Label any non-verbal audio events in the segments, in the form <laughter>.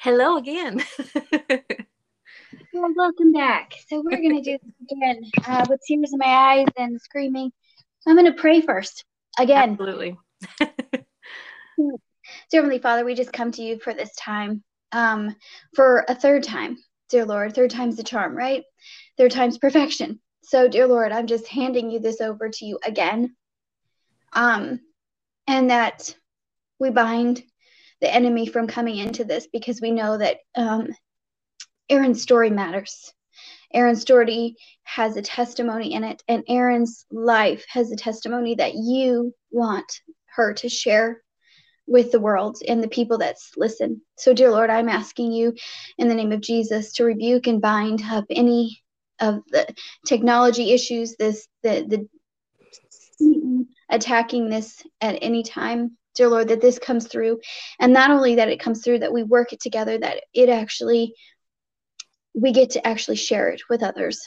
Hello again. <laughs> well, welcome back. So we're going to do this <laughs> again uh, with tears in my eyes and screaming. I'm going to pray first again. Absolutely. <laughs> Dear Heavenly Father, we just come to you for this time, um, for a third time, dear Lord. Third time's the charm, right? Third time's perfection. So, dear Lord, I'm just handing you this over to you again. Um, and that we bind the enemy from coming into this because we know that um, Erin's story matters. Erin's story has a testimony in it, and Erin's life has a testimony that you want her to share with the world and the people that listen. So, dear Lord, I'm asking you in the name of Jesus to rebuke and bind up any of the technology issues, this the the attacking this at any time dear Lord, that this comes through. And not only that it comes through, that we work it together, that it actually, we get to actually share it with others.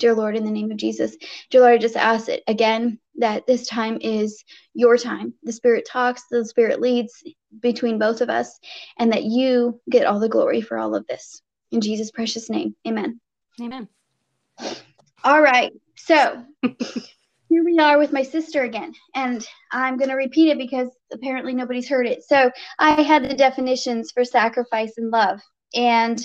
Dear Lord, in the name of Jesus. Dear Lord, I just ask it again that this time is your time. The Spirit talks, the Spirit leads between both of us, and that you get all the glory for all of this. In Jesus' precious name, amen. Amen. All right. So here we are with my sister again, and I'm going to repeat it because apparently nobody's heard it. So I had the definitions for sacrifice and love, and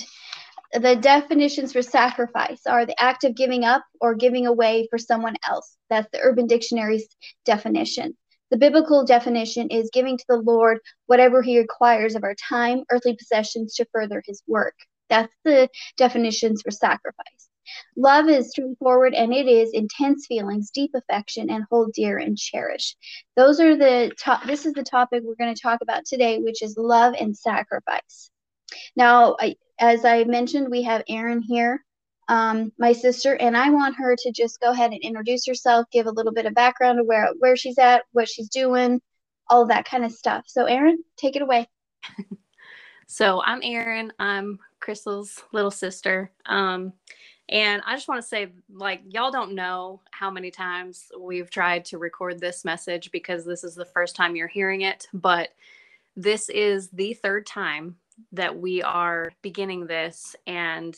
the definitions for sacrifice are the act of giving up or giving away for someone else. That's the Urban Dictionary's definition. The biblical definition is giving to the Lord whatever he requires of our time, earthly possessions to further his work. That's the definitions for sacrifice. Love is straightforward and it is intense feelings, deep affection, and hold dear and cherish. Those are the top. This is the topic we're going to talk about today, which is love and sacrifice. Now, I, as I mentioned, we have Erin here, um, my sister, and I want her to just go ahead and introduce herself, give a little bit of background of where where she's at, what she's doing, all that kind of stuff. So, Erin, take it away. <laughs> so, I'm Erin. I'm Crystal's little sister. Um, and I just want to say, like, y'all don't know how many times we've tried to record this message because this is the first time you're hearing it. But this is the third time that we are beginning this. And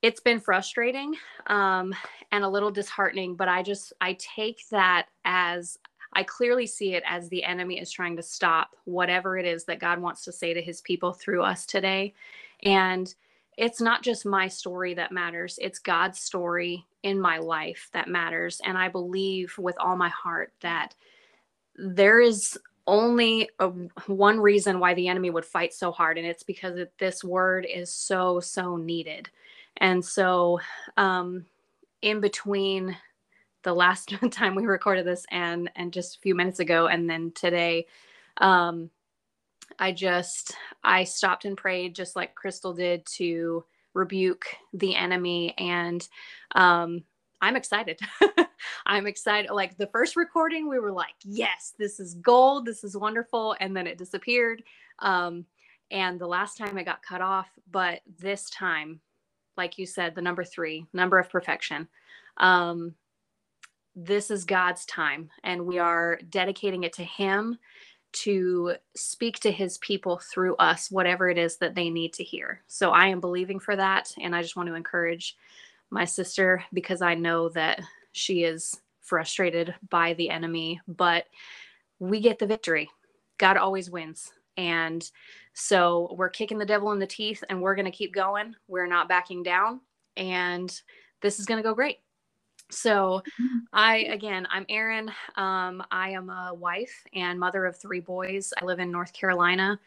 it's been frustrating um, and a little disheartening. But I just, I take that as I clearly see it as the enemy is trying to stop whatever it is that God wants to say to his people through us today. And it's not just my story that matters, it's God's story in my life that matters. And I believe with all my heart that there is only a, one reason why the enemy would fight so hard, and it's because this word is so, so needed. And so, um, in between the last <laughs> time we recorded this and and just a few minutes ago and then today um I just I stopped and prayed just like Crystal did to rebuke the enemy and um I'm excited. <laughs> I'm excited. Like the first recording, we were like, yes, this is gold. This is wonderful. And then it disappeared. Um, and the last time it got cut off. But this time, like you said, the number three, number of perfection. Um, this is God's time, and we are dedicating it to Him to speak to his people through us, whatever it is that they need to hear. So I am believing for that. And I just want to encourage my sister because I know that she is frustrated by the enemy, but we get the victory. God always wins. And so we're kicking the devil in the teeth and we're going to keep going. We're not backing down. And this is going to go great. So, mm-hmm. I again, I'm Erin. Um, I am a wife and mother of three boys. I live in North Carolina,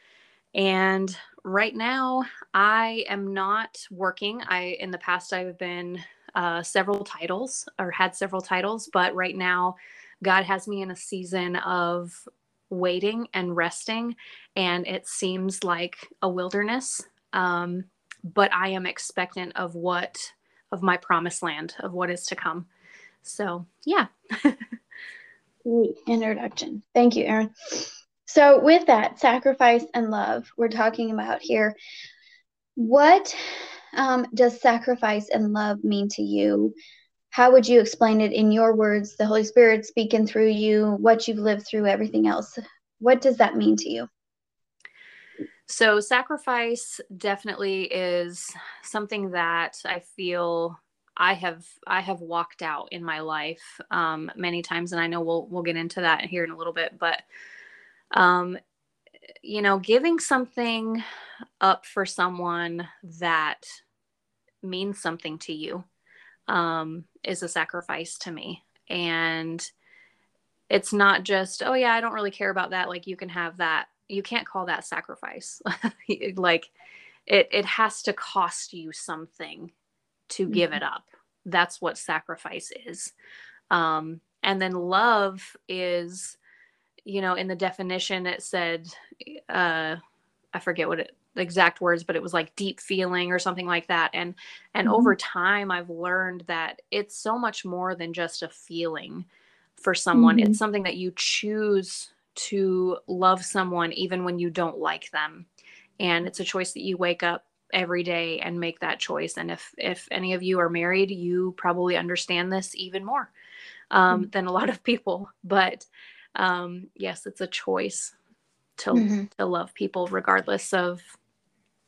and right now I am not working. I in the past I've been uh, several titles or had several titles, but right now God has me in a season of waiting and resting, and it seems like a wilderness. Um, but I am expectant of what of my promised land of what is to come. So, yeah. Great introduction. Thank you, Erin. So, with that, sacrifice and love, we're talking about here. What um, does sacrifice and love mean to you? How would you explain it in your words, the Holy Spirit speaking through you, what you've lived through, everything else? What does that mean to you? So, sacrifice definitely is something that I feel I have I have walked out in my life um, many times, and I know we'll we'll get into that here in a little bit. But um, you know, giving something up for someone that means something to you um, is a sacrifice to me, and it's not just oh yeah, I don't really care about that. Like you can have that. You can't call that sacrifice. <laughs> like it it has to cost you something to mm-hmm. give it up. That's what sacrifice is. Um, and then love is you know, in the definition, it said, uh, I forget what it, the exact words, but it was like deep feeling or something like that. And, and mm-hmm. over time, I've learned that it's so much more than just a feeling for someone. Mm-hmm. It's something that you choose to love someone even when you don't like them. And it's a choice that you wake up every day and make that choice. And if, if any of you are married, you probably understand this even more um, mm-hmm. than a lot of people. <laughs> But, um, yes, it's a choice to mm-hmm. to love people regardless of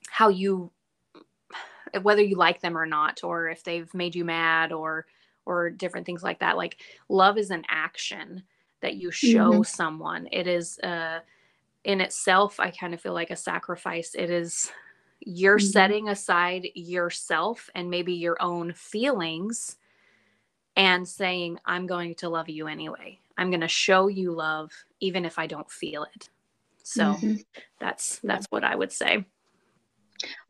how you whether you like them or not or if they've made you mad or or different things like that like love is an action that you show mm-hmm. someone it is uh in itself i kind of feel like a sacrifice it is you're mm-hmm. setting aside yourself and maybe your own feelings and saying i'm going to love you anyway I'm going to show you love even if I don't feel it. So mm-hmm. that's that's what I would say.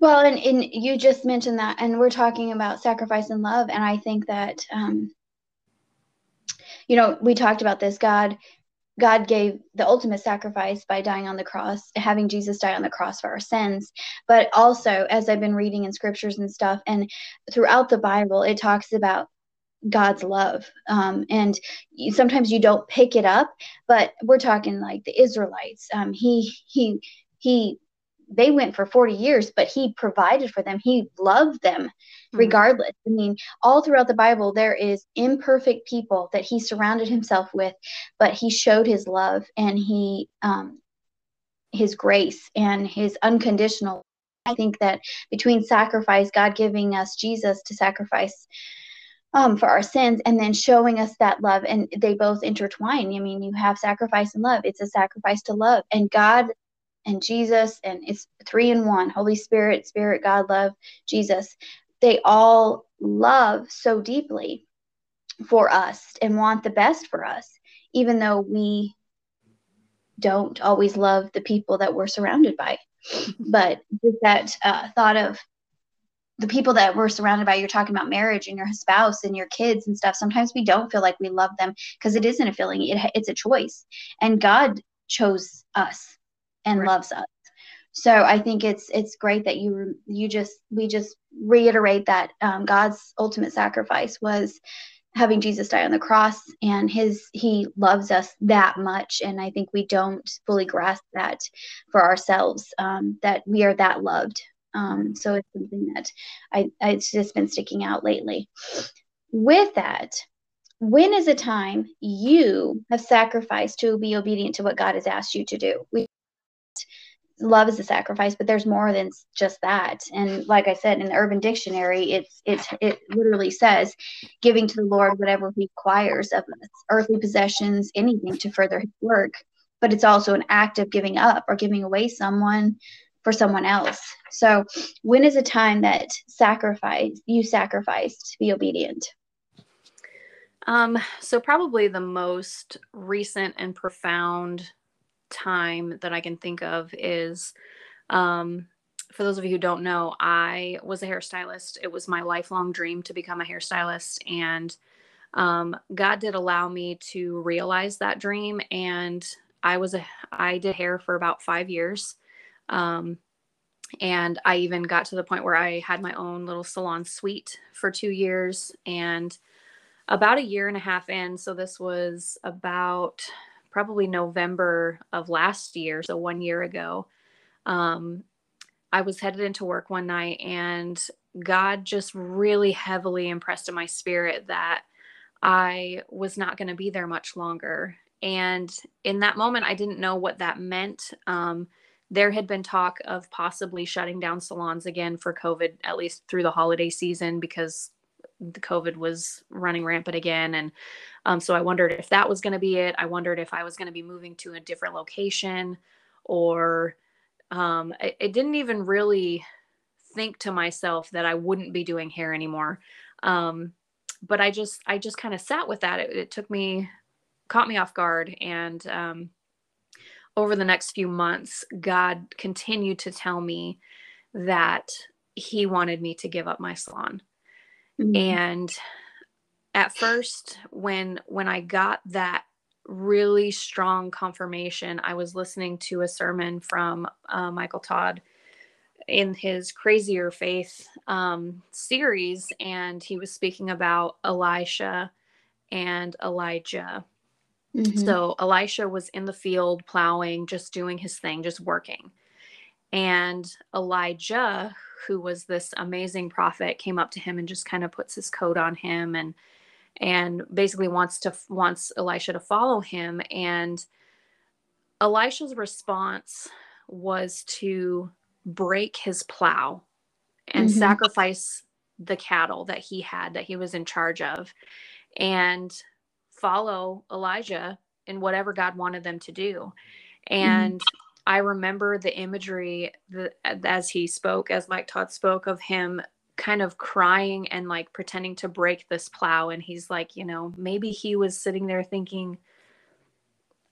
Well, and, and you just mentioned that, and we're talking about sacrifice and love, and I think that um, you know we talked about this. God, God gave the ultimate sacrifice by dying on the cross, having Jesus die on the cross for our sins. But also, as I've been reading in scriptures and stuff, and throughout the Bible, it talks about God's love. Um, and sometimes you don't pick it up, but we're talking like the Israelites. Um, he, he, he, they went for 40 years, but he provided for them. He loved them mm-hmm. regardless. I mean, all throughout the Bible, there is imperfect people that he surrounded himself with, but he showed his love and he, um, his grace and his unconditional. I think that between sacrifice, God giving us Jesus to sacrifice um, for our sins and then showing us that love and they both intertwine i mean you have sacrifice and love it's a sacrifice to love and god and jesus and it's three in one holy spirit spirit god love jesus they all love so deeply for us and want the best for us even though we don't always love the people that we're surrounded by <laughs> but that uh, thought of the people that we're surrounded by, you're talking about marriage and your spouse and your kids and stuff. Sometimes we don't feel like we love them because it isn't a feeling; it, it's a choice. And God chose us and right. loves us. So I think it's it's great that you you just we just reiterate that um, God's ultimate sacrifice was having Jesus die on the cross, and His He loves us that much. And I think we don't fully grasp that for ourselves um, that we are that loved um, so it's something that I, I, it's just been sticking out lately. With that, when is a time you have sacrificed to be obedient to what God has asked you to do? We love is a sacrifice, but there's more than just that. And like I said, in the Urban Dictionary, it's it's it literally says giving to the Lord whatever He requires of us, earthly possessions, anything to further His work. But it's also an act of giving up or giving away someone for someone else. So, when is a time that sacrifice you sacrificed to be obedient? Um, so probably the most recent and profound time that I can think of is um, for those of you who don't know, I was a hairstylist. It was my lifelong dream to become a hairstylist. And um, God did allow me to realize that dream. And I was a, I did hair for about five years. Um, and I even got to the point where I had my own little salon suite for two years. And about a year and a half in, so this was about probably November of last year, so one year ago, um, I was headed into work one night and God just really heavily impressed in my spirit that I was not going to be there much longer. And in that moment, I didn't know what that meant. Um, there had been talk of possibly shutting down salons again for COVID, at least through the holiday season, because the COVID was running rampant again. And um, so I wondered if that was going to be it. I wondered if I was going to be moving to a different location or um, I, I, didn't even really think to myself that I wouldn't be doing hair anymore. Um, but I just, I just kind of sat with that. It, it, took me, caught me off guard. And um, over the next few months, God continued to tell me that He wanted me to give up my salon. Mm-hmm. And at first, when when I got that really strong confirmation. I was listening to a sermon from uh, Michael Todd in his Crazier Faith um, series, and he was speaking about Elisha and Elijah. Mm-hmm. So Elisha was in the field plowing, just doing his thing, just working. And Elijah, who was this amazing prophet, came up to him and just kind of puts his coat on him and and basically wants to wants Elisha to follow him and Elisha's response was to break his plow and mm-hmm. sacrifice the cattle that he had that he was in charge of and follow Elijah in whatever God wanted them to do. And mm-hmm. I remember the imagery that, as he spoke, as Mike Todd spoke of him kind of crying and like pretending to break this plow and he's like you know maybe he was sitting there thinking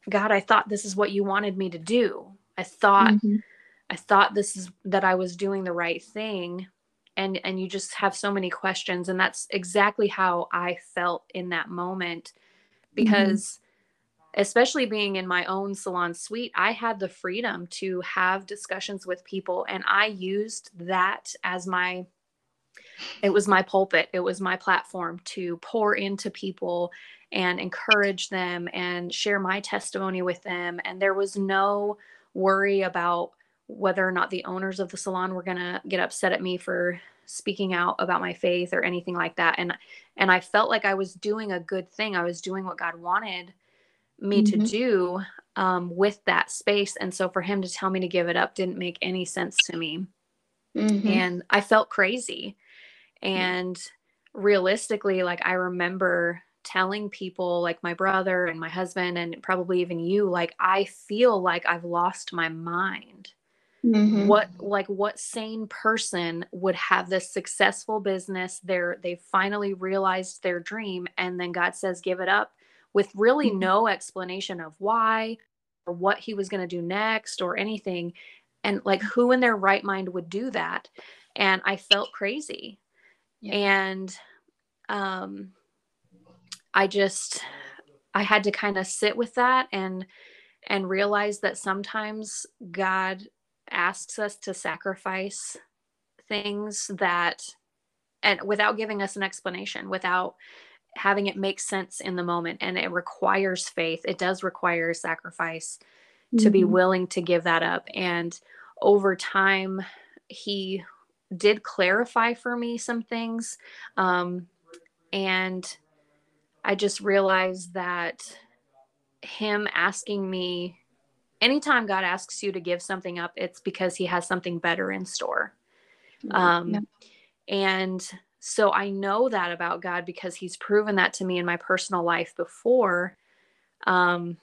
god i thought this is what you wanted me to do i thought mm-hmm. i thought this is that i was doing the right thing and and you just have so many questions and that's exactly how i felt in that moment because mm-hmm. Especially being in my own salon suite i had the freedom to have discussions with people and i used that as my it was my pulpit it was my platform to pour into people and encourage them and share my testimony with them and there was no worry about whether or not the owners of the salon were going to get upset at me for speaking out about my faith or anything like that and and I felt like I was doing a good thing I was doing what God wanted me mm-hmm. to do um, with that space and so for him to tell me to give it up didn't make any sense to me mm-hmm. and I felt crazy and realistically, like I remember telling people, like my brother and my husband, and probably even you, like, I feel like I've lost my mind. Mm-hmm. What like what sane person would have this successful business? They're they finally realized their dream, and then God says, give it up with really mm-hmm. no explanation of why or what he was going to do next or anything. And like, who in their right mind would do that? And I felt crazy yeah. and um i just i had to kind of sit with that and and realize that sometimes god asks us to sacrifice things that and without giving us an explanation without having it make sense in the moment and it requires faith it does require sacrifice mm-hmm. to be mm-hmm. willing to give that up and over time he did clarify for me some things. Um, and I just realized that him asking me anytime God asks you to give something up, it's because he has something better in store. Um, yeah. And so I know that about God because he's proven that to me in my personal life before. Um,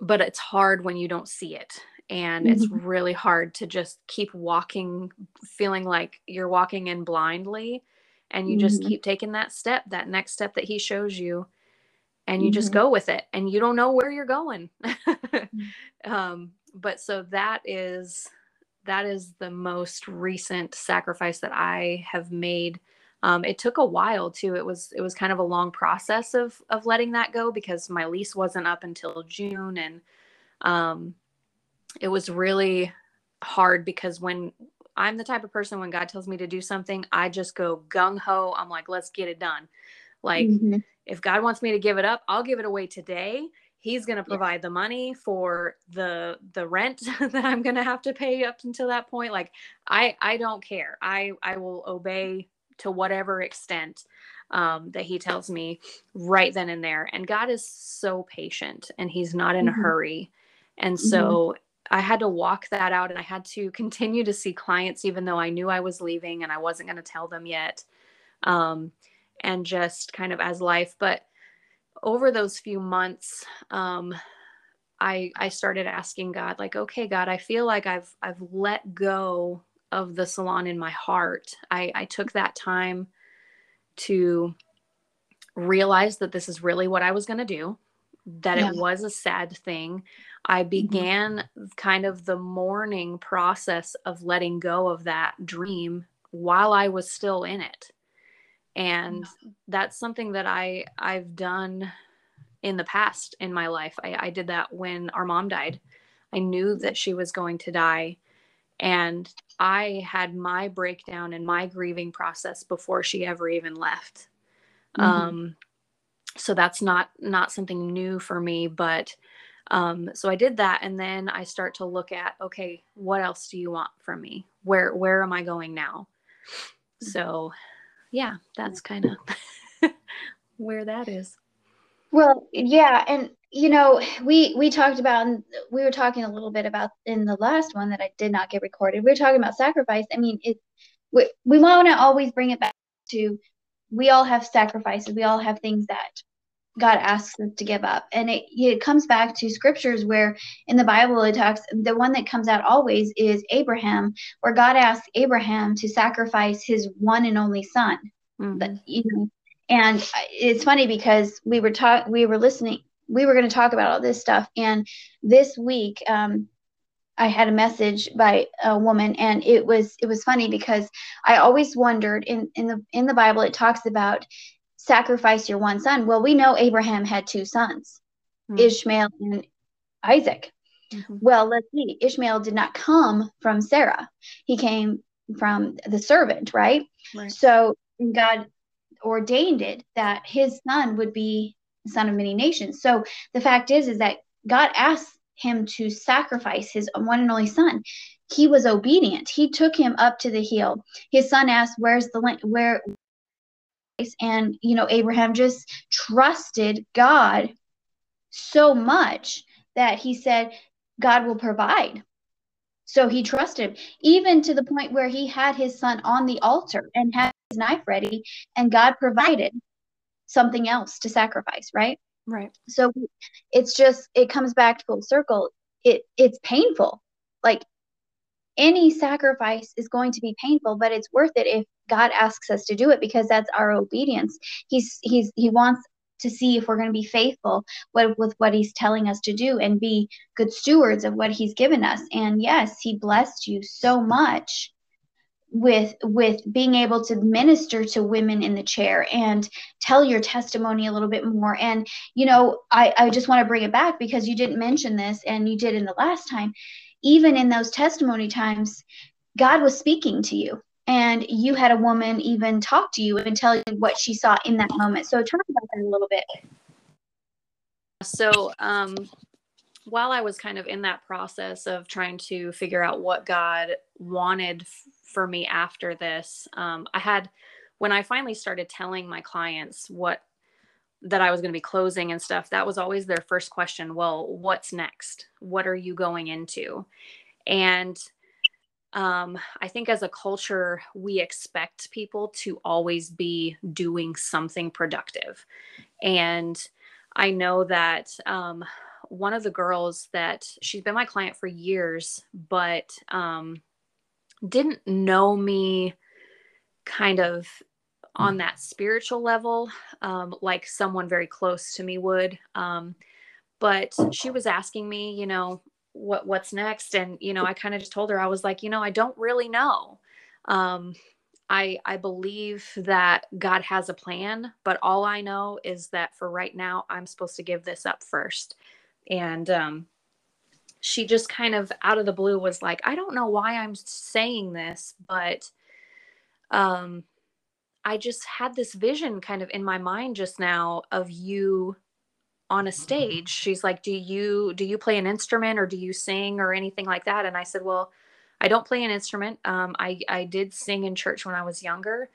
but it's hard when you don't see it and mm-hmm. it's really hard to just keep walking feeling like you're walking in blindly and you mm-hmm. just keep taking that step that next step that he shows you and you mm-hmm. just go with it and you don't know where you're going <laughs> mm. um, but so that is that is the most recent sacrifice that i have made um, it took a while too it was it was kind of a long process of of letting that go because my lease wasn't up until june and um, it was really hard because when I'm the type of person when God tells me to do something, I just go gung ho. I'm like, let's get it done. Like, mm-hmm. if God wants me to give it up, I'll give it away today. He's going to provide yeah. the money for the the rent <laughs> that I'm going to have to pay up until that point. Like, I I don't care. I I will obey to whatever extent um, that He tells me right then and there. And God is so patient, and He's not in mm-hmm. a hurry. And so I had to walk that out and I had to <laughs> continue to see clients even though I knew I was leaving and I wasn't going to tell them yet. Um, and just kind of as life. But over those few months, um, I I started asking God, like, okay, God, I feel like I've I've let go of the salon in my heart. I, I took that time to realize that this is really what I was going to do, that yeah. it was a sad thing. I mm-hmm. began mm-hmm. kind of the mourning process of letting go of that dream while I was still in it. And that's something that I I've done in the past in my life. I, I did that when our mom died. I knew that she was going to die. And I had my breakdown and my grieving process before she ever even left. Mm-hmm. Um, so that's not not something new for me, but um, so I did that, and then I start to look at okay, what else do you want from me? Where where am I going now? Mm-hmm. So, yeah, that's kind of <laughs> where that is. Well, yeah, and you know, we we talked about we were talking a little bit about in the last one that I did not get recorded. We were talking about sacrifice. I mean, it we, we want to always bring it back to we all have sacrifices. We all have things that God asks us to give up. And it, it comes back to scriptures where in the Bible it talks, the one that comes out always is Abraham, where God asks Abraham to sacrifice his one and only son. Mm-hmm. But, you know, and it's funny because we were talking, we were listening we were going to talk about all this stuff and this week um, i had a message by a woman and it was it was funny because i always wondered in in the in the bible it talks about sacrifice your one son well we know abraham had two sons mm-hmm. ishmael and isaac mm-hmm. well let's see ishmael did not come from sarah he came from the servant right, right. so god ordained it that his son would be the son of many nations. So the fact is, is that God asked him to sacrifice his one and only son. He was obedient. He took him up to the hill. His son asked, "Where's the land? Where?" And you know, Abraham just trusted God so much that he said, "God will provide." So he trusted, even to the point where he had his son on the altar and had his knife ready and God provided something else to sacrifice, right? Right. So it's just it comes back full circle. It it's painful. Like any sacrifice is going to be painful, but it's worth it if God asks us to do it because that's our obedience. He's he's he wants to see if we're going to be faithful with, with what he's telling us to do and be good stewards of what he's given us. And yes, he blessed you so much with with being able to minister to women in the chair and tell your testimony a little bit more and you know i i just want to bring it back because you didn't mention this and you did in the last time even in those testimony times god was speaking to you. And you had a woman even talk to you and tell you what she saw in that moment. So talk about that a little bit. So um while I was kind of in that process of trying to figure out what God wanted for me after this, um, I had, when I finally started telling my clients what that I was going to be closing and stuff, that was always their first question. Well, what's next? What are you going into? And um, I think as a culture, we expect people to always be doing something productive. And I know that um, one of the girls that she's been my client for years, but um, didn't know me kind of on that spiritual level, um, like someone very close to me would. Um, but she was asking me, you know, what what's next, and you know, I kind of just told her I was like, you know, I don't really know. Um, I I believe that God has a plan, but all I know is that for right now, I'm supposed to give this up first and um, she just kind of out of the blue was like i don't know why i'm saying this but um, i just had this vision kind of in my mind just now of you on a stage. She's like do you do you play an instrument or do you sing or anything like that? And i said well i don't play an instrument. Um, I, I did sing in church when i was younger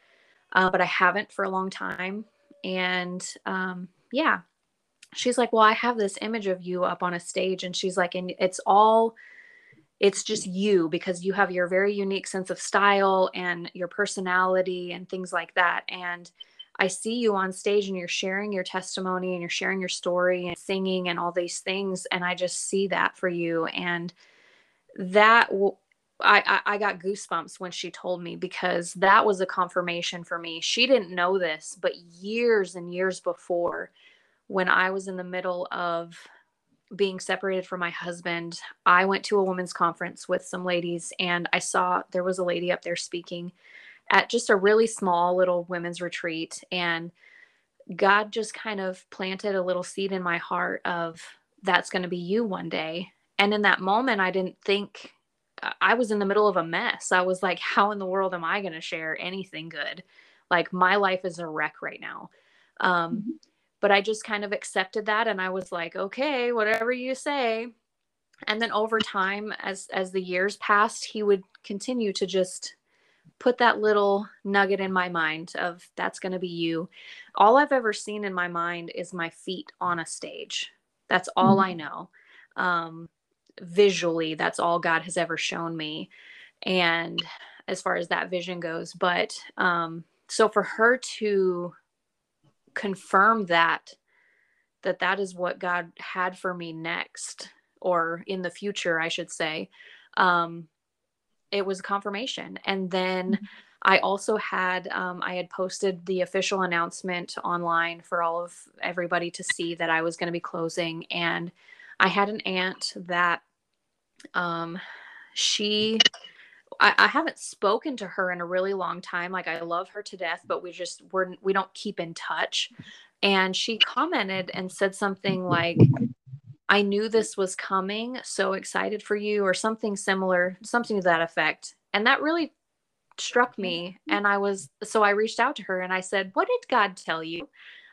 uh, but i haven't for a long time. And um, yeah. She's like, Well, I have this image of you up on a stage. And she's like, And it's all it's just you because you have your very unique sense of style and your personality and things like that and i see you on stage and you're sharing your testimony and you're sharing your story and singing and all these things and i just see that for you and that I, I got goosebumps when she told me because that was a confirmation for me. She didn't know this, but years and years before, when I was in the middle of being separated from my husband, I went to a women's conference with some ladies and I saw there was a lady up there speaking at just a really small little women's retreat. And God just kind of planted a little seed in my heart of that's going to be you one day. And in that moment, I didn't think I was in the middle of a mess. I was like, how in the world am I going to share anything good? Like, my life is a wreck right now. Um, mm-hmm but I just kind of accepted that and I was like, okay, whatever you say. And then over time as as the years passed, he would continue to just put that little nugget in my mind of that's going to be you. All I've ever seen in my mind is my feet on a stage. That's all mm-hmm. I know. Um, visually, that's all God has ever shown me. And as far as that vision goes, but um, so for her to confirm that that that is what God had for me next or in the future, I should say. Um, it was confirmation. And then mm-hmm. I also had um, I had posted the official announcement online for all of everybody to see that I was going to be closing. And I had an aunt that um, she I, I, haven't spoken to her in a really long time. Like I love her to death, but we just we're we don't keep in touch. And she commented and said something like, I knew this was coming, so excited for you, or something similar, something to that effect. And that really struck me. Mm-hmm. And I was so I reached out to her and I said, What did God tell you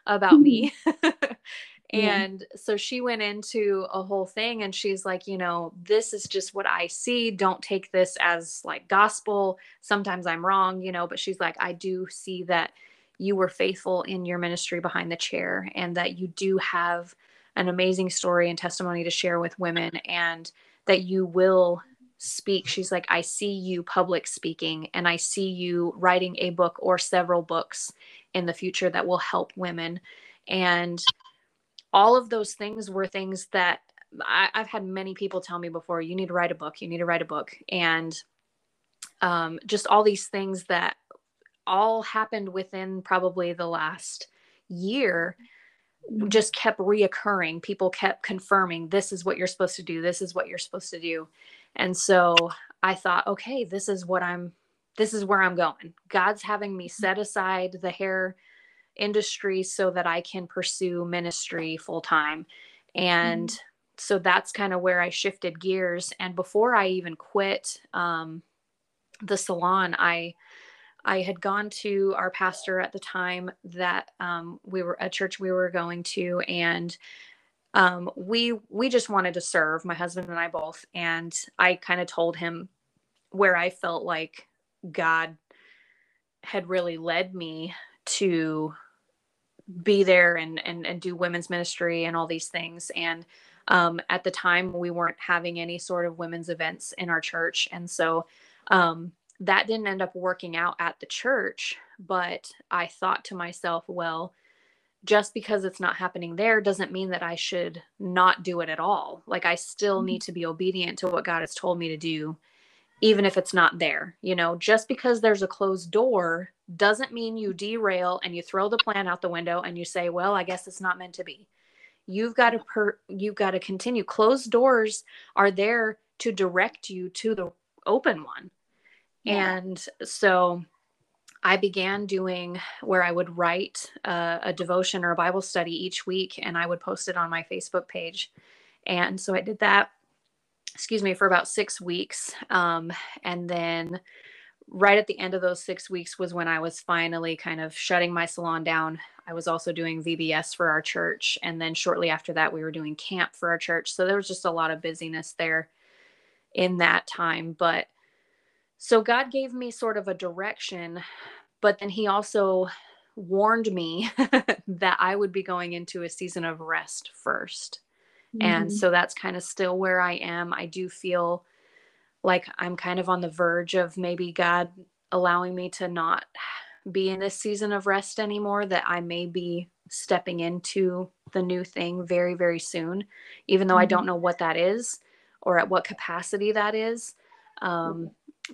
about <laughs> me? <laughs> Mm-hmm. And yeah. so she went into a whole thing and she's like, you know, this is just what I see. Don't take this as like gospel. Sometimes I'm wrong, you know, but she's like, I do see that you were faithful in your ministry behind the chair and that you do have an amazing story and testimony to share with women and that you will speak. She's like, I see you public speaking and I see you writing a book or several books in the future that will help women. And all of those things were things that I, have had many people tell me before you need to write a book. You need to write a book. And um, just all these things that all happened within probably the last year just kept reoccurring. People kept confirming this is what you're supposed to do. This is what you're supposed to do. And so i thought okay this is what i'm this is where i'm going. God's having me set aside the hair industry so that I can pursue ministry full time. And mm-hmm. so that's kind of where I shifted gears. And before I even quit um, the salon, I I had gone to our pastor at the time that um, we were a church we were going to, and um, we we just wanted to serve my husband and I both. And I kind of told him where I felt like God had really led me to be there and and and do women's ministry and all these things. And um, at the time we weren't having any sort of women's events in our church. And so um, that didn't end up working out at the church. But i thought to myself well just because it's not happening there doesn't mean that i should not do it at all. Like i still mm-hmm. need to be obedient to what god has told me to do even if it's not there. You know, just because there's a closed door doesn't mean you derail and you throw the plan out the window and you say, "Well, I guess it's not meant to be." You've got to per- you've got to continue. Closed doors are there to direct you to the open one. Yeah. And so I began doing where I would write a, a devotion or a Bible study each week and I would post it on my Facebook page. And so I did that excuse me, for about six weeks. Um, and then right at the end of those six weeks was when I was finally kind of shutting my salon down. I was also doing VBS for our church. And then shortly after that, we were doing camp for our church. So there was just a lot of busyness there in that time. But so God gave me sort of a direction, but then He also warned me <laughs> that I would be going into a season of rest first. Mm-hmm. And so that's kind of still where I am. I do feel like I'm kind of on the verge of maybe God allowing me to not be in this season of rest anymore, that I may be stepping into the new thing very, very soon, even though mm-hmm. I don't know what that is or at what capacity that is. Um,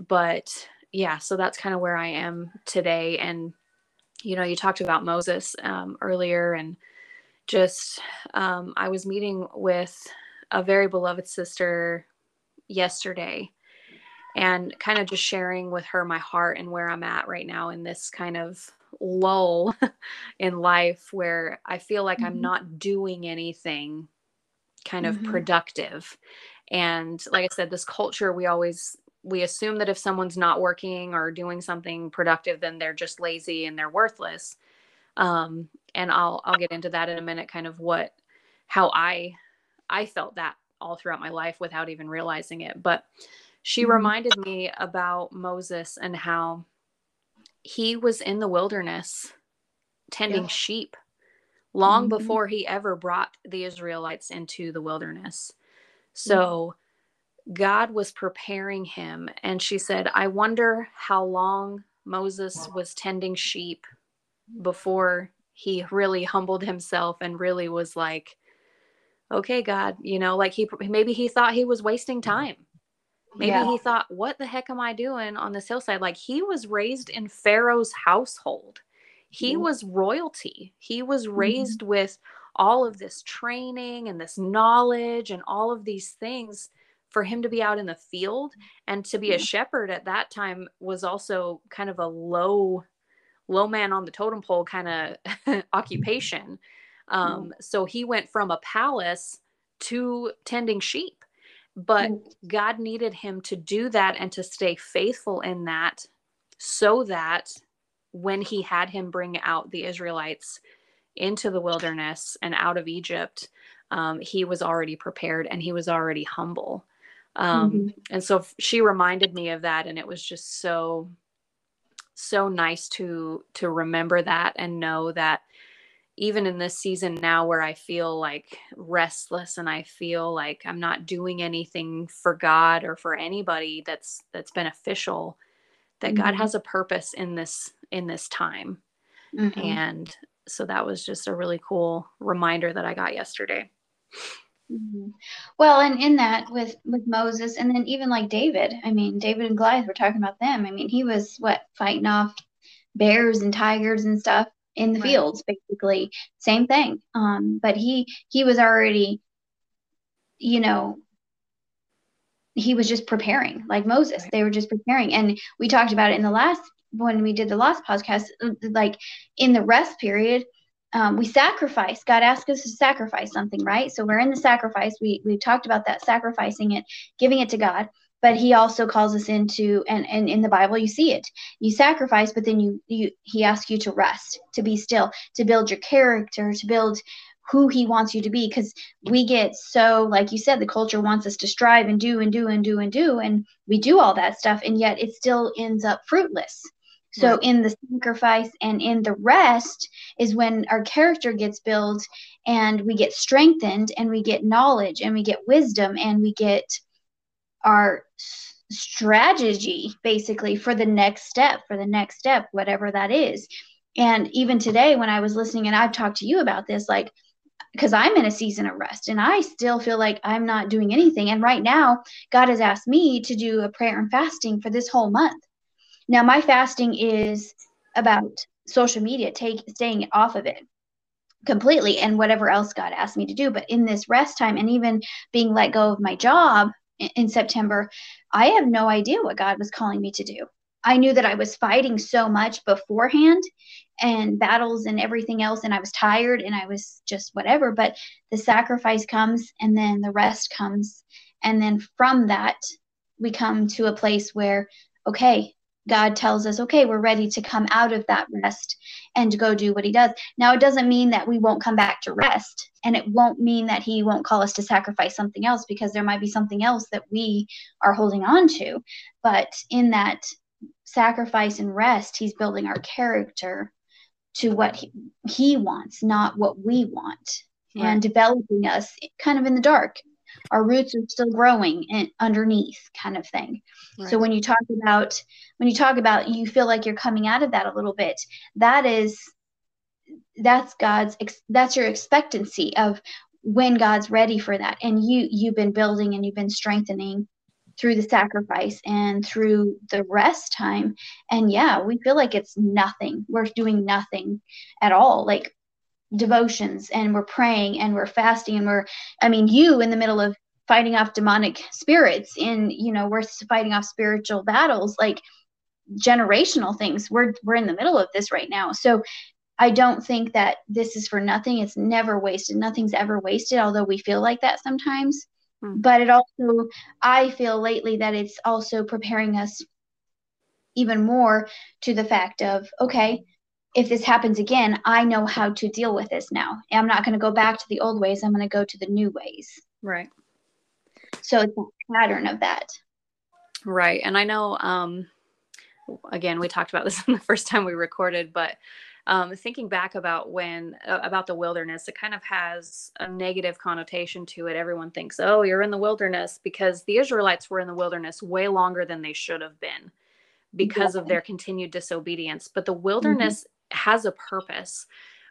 but yeah, so that's kind of where I am today. And, you know, you talked about Moses um, earlier, and just um, I was meeting with a very beloved sister yesterday and kind of just sharing with her my heart and where I'm at right now in this kind of lull <laughs> in life where I feel like mm-hmm. I'm not doing anything kind of mm-hmm. productive. And like I said, this culture, we always we assume that if someone's not working or doing something productive, then they're just lazy and they're worthless. Um, and I'll I'll get into that in a minute, kind of what how I I felt that all throughout my life without even realizing it. But she mm-hmm. reminded me about Moses and how he was in the wilderness tending yeah. sheep long mm-hmm. before he ever brought the Israelites into the wilderness. So mm-hmm. God was preparing him. And she said, I wonder how long Moses was tending sheep before he really humbled himself and really was like, okay, God, you know, like he maybe he thought he was wasting time Maybe yeah. he thought, what the heck am I doing on this hillside? Like he was raised in Pharaoh's household. He mm-hmm. was royalty. He was mm-hmm. raised mm-hmm. with all of this training and this knowledge and all of these things for him to be out in the field and to be mm-hmm. a shepherd at that time was also kind of a low low man on the totem pole kind of <laughs> occupation um, so he went from a palace to tending sheep but mm. God needed him to do that and to stay faithful in that so that when he had him bring out the Israelites into the wilderness and out of Egypt, um, he was already prepared and he was already humble. Um, mm-hmm. And so she reminded me of that, and it was just so, so nice to to remember that and know that even in this season now where I feel like restless and I feel like I'm not doing anything for God or for anybody that's that's beneficial that mm-hmm. God has a purpose in this in this time. Mm-hmm. And so that was just a really cool reminder that I got yesterday. Mm-hmm. Well, and in that with with Moses and then even like David, I mean David and Goliath, we're talking about them. I mean, he was what fighting off bears and tigers and stuff in the right. fields basically same thing um but he he was already you know he was just preparing like moses right. they were just preparing and we talked about it in the last when we did the last podcast like in the rest period um, we sacrifice. God asked us to sacrifice something right? So we're in the sacrifice. We we talked about that sacrificing it giving it to god. But he also calls us into and, and in the bible you see it. You sacrifice but then you you he asks you to rest to be still to build your character to build who he wants you to be. Because we get so like you said the culture wants us to strive and do and do and do and do and we do all that stuff and yet it still ends up fruitless so right. in the sacrifice and in the rest is when our character gets built and we get strengthened and we get knowledge and we get wisdom and we get our strategy basically for the next step for the next step whatever that is. And even today when i was listening and i've talked to you about this like because i'm in a season of rest and i still feel like i'm not doing anything. And right now god has asked me to do a prayer and fasting for this whole month now my fasting is about social media take staying off of it completely and whatever else god asked me to do but in this rest time and even being let go of my job in September, I have no idea what God was calling me to do. I knew that I was fighting so much beforehand and battles and everything else, and I was tired and I was just whatever. But the sacrifice comes and then the rest comes. And then from that, we come to a place where, okay, God tells us, okay, we're ready to come out of that rest and to go do what he does. Now, it doesn't mean that we won't come back to rest, and it won't mean that he won't call us to sacrifice something else because there might be something else that we are holding on to. But in that sacrifice and rest, he's building our character to what he, he wants, not what we want, right. and developing us kind of in the dark our roots are still growing and underneath kind of thing. Right. so when you talk about when you talk about you feel like you're coming out of that a little bit that is that's god's that's your expectancy of when god's ready for that. And you you've been building and you've been strengthening through the sacrifice and through the rest time. And yeah we feel like it's nothing. We're doing nothing at all. Like devotions and we're praying and we're fasting and we're i mean you in the middle of fighting off demonic spirits in you know we're fighting off spiritual battles like generational things. We're we're in the middle of this right now. So i don't think that this is for nothing. It's never wasted. Nothing's ever wasted although we feel like that sometimes. Hmm. but it also i feel lately that it's also preparing us even more to the fact of okay if this happens again, I know how to deal with this now. I'm not going to go back to the old ways. I'm going to go to the new ways. Right. So it's a pattern of that. Right. And I know, um, again, we talked about this <laughs> the first time we recorded, but um, thinking back about when uh, about the wilderness, it kind of has a negative connotation to it. Everyone thinks, "Oh, you're in the wilderness," because the Israelites were in the wilderness way longer than they should have been because yeah. of their continued disobedience. But the wilderness has a purpose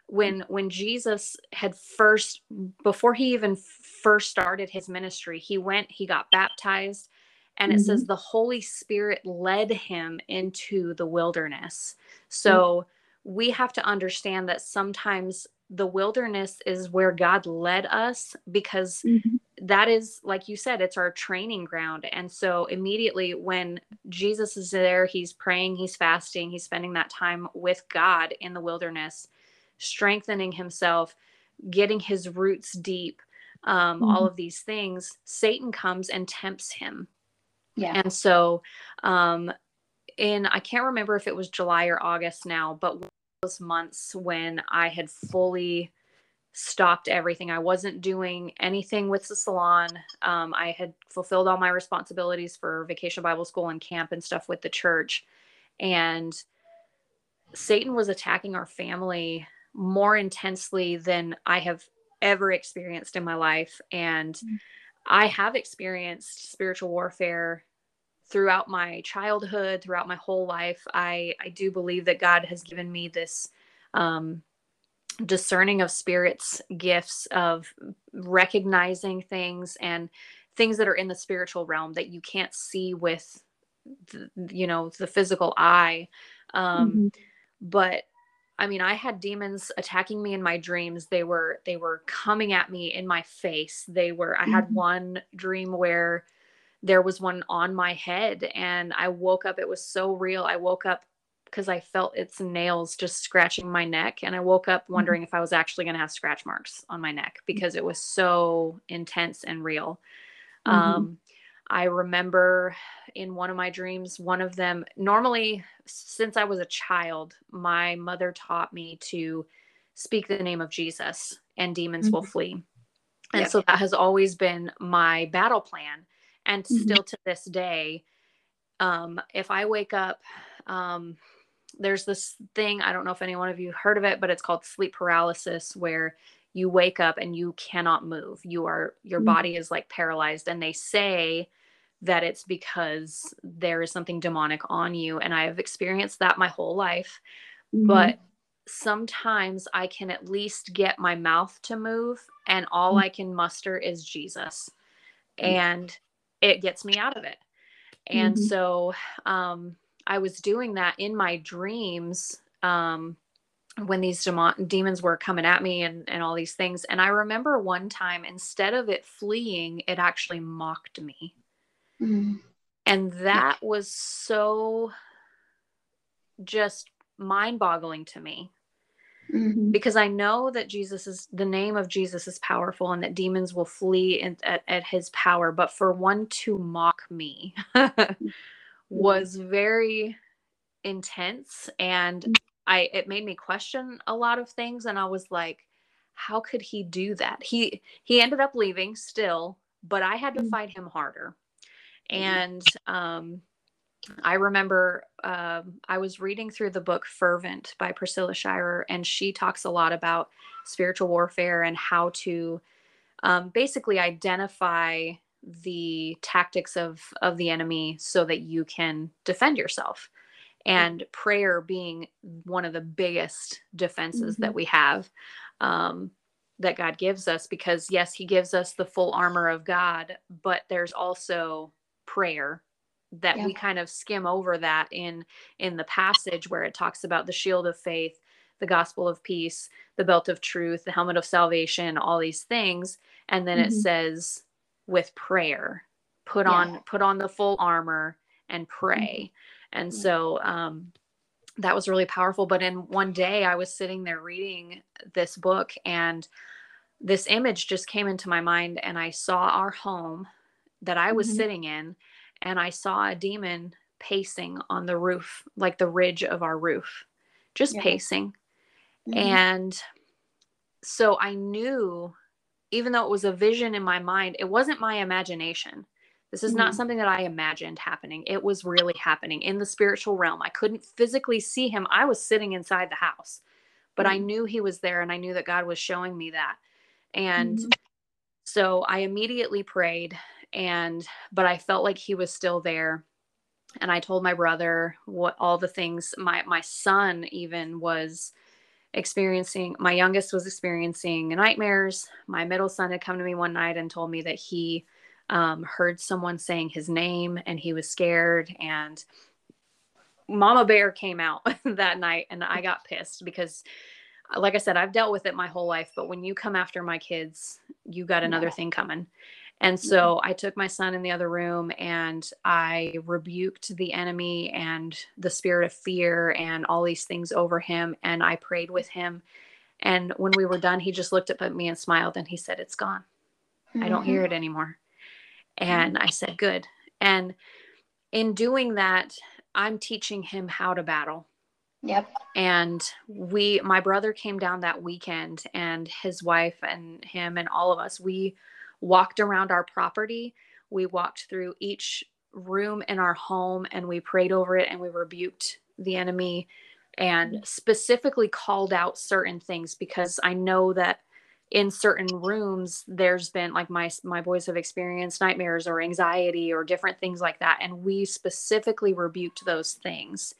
when when jesus had first before he even first started his ministry he went he got baptized and it mm-hmm. says the holy spirit led him into the wilderness so mm-hmm. we have to understand that sometimes the wilderness is where god led us because mm-hmm. that is like you said it's our training ground and so immediately when jesus is there he's praying he's fasting he's spending that time with god in the wilderness strengthening himself getting his roots deep um, mm-hmm. all of these things satan comes and tempts him yeah and so um in i can't remember if it was july or august now but those months when I had fully stopped everything. I wasn't doing anything with the salon. Um, I had fulfilled all my responsibilities for vacation Bible school and camp and stuff with the church. And Satan was attacking our family more intensely than I have ever experienced in my life. And mm-hmm. I have experienced spiritual warfare throughout my childhood, throughout my whole life, I, I do believe that God has given me this um, discerning of spirits gifts of recognizing things and things that are in the spiritual realm that you can't see with, the, you know, the physical eye. Um, mm-hmm. But I mean, I had demons attacking me in my dreams. They were they were coming at me in my face. They were. I had mm-hmm. one dream where there was one on my head and I woke up. It was so real. I woke up because I felt its nails just scratching my neck. And I woke up mm-hmm. wondering mm-hmm. if I was actually going to have scratch marks on my neck because it was so intense and real. Mm-hmm. Um, I remember in one of my dreams, one of them, normally, since I was a child, my mother taught me to speak the name of Jesus and demons mm-hmm. will flee. And so that has always been my battle plan and mm-hmm. still to this day um, if i wake up um, there's this thing i don't know if any one of you heard of it but it's called sleep paralysis where you wake up and you cannot move you are your mm-hmm. body is like paralyzed and they say that it's because there is something demonic on you and i have experienced that my whole life mm-hmm. but sometimes i can at least get my mouth to move and all mm-hmm. i can muster is jesus mm. and it gets me out of it. And mm-hmm. so um, I was doing that in my dreams um, when these demon- demons were coming at me and, and all these things. And I remember one time, instead of it fleeing, it actually mocked me. Mm-hmm. And that was so just mind boggling to me mm-hmm. because I know that Jesus is the name of Jesus is powerful and that demons will flee in, at, at his power. But for one to mock me <laughs> was very intense and mm. I it made me question a lot of things and I was like how could he do that he he ended up leaving still but I had to mm. fight him harder mm-hmm. and um I remember um, I was reading through the book Fervent by Priscilla Shirer, and she talks a lot about spiritual warfare and how to um, basically identify the tactics of of the enemy so that you can defend yourself and prayer being one of the biggest defenses mm-hmm. that we have um, that god gives us because yes he gives us the full armor of god but there's also prayer that yeah. we kind of skim over that in in the passage where it talks about the shield of faith the gospel of peace the belt of truth the helmet of salvation all these things and then mm-hmm. it says with prayer put yeah. on put on the full armor and pray mm-hmm. and so um that was really powerful but in one day i was sitting there reading this book and this image just came into my mind and i saw our home that i was mm-hmm. sitting in and i saw a demon pacing on the roof like the ridge of our roof just yeah. pacing mm-hmm. and so i knew even though it was a vision in my mind, it wasn't my imagination. This is mm-hmm. not something that I imagined happening. It was really happening in the spiritual realm. I couldn't physically see him. I was sitting inside the house, but mm-hmm. I knew he was there and I knew that God was showing me that. And mm-hmm. so I immediately prayed and but I felt like he was still there. And I told my brother what all the things my my son even was experiencing my youngest was experiencing nightmares my middle son had come to me one night and told me that he um, heard someone saying his name and he was scared and mama bear came out <laughs> that night and i got pissed because like i said i've dealt with it my whole life but when you come after my kids you got another yeah. thing coming and so I took my son in the other room and I rebuked the enemy and the spirit of fear and all these things over him. And I prayed with him. And when we were done, he just looked up at me and smiled and he said, It's gone. Mm-hmm. I don't hear mm-hmm. it anymore. And I said, Good. And in doing that, I'm teaching him how to battle. Yep. And we, my brother came down that weekend and his wife and him and all of us, we walked around our property. We walked through each room in our home and we prayed over it and we rebuked the enemy and mm-hmm. specifically called out certain things because I know that in certain rooms there's been like my my boys have experienced nightmares or anxiety or different things like that and we specifically rebuked those things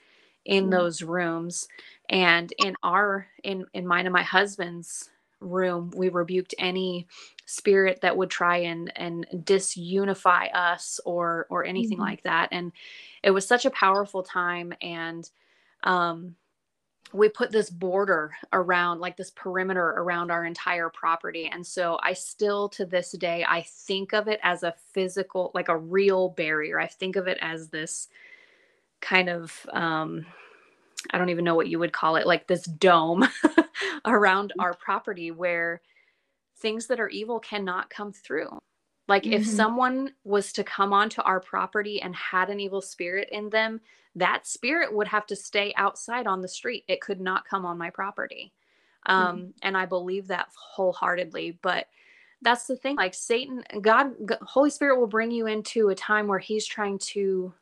in mm-hmm. those rooms and in our in in mine and my husband's room we rebuked any spirit that would try and and disunify us or or anything mm-hmm. like that. And it was such a powerful time. And um we put this border around like this perimeter around our entire property. And so i still to this day i think of it as a physical like a real barrier. I think of it as this kind of um I don't even know what you would call it, like this dome <laughs> <laughs> around mm-hmm. our property where things that are evil cannot come through. Like mm-hmm. if someone was to come onto our property and had an evil spirit in them, that spirit would have to stay outside on the street. It could not come on my property. Um, mm-hmm. And I believe that wholeheartedly. But that's the thing like Satan, God, Holy Spirit will bring you into a time where he's trying to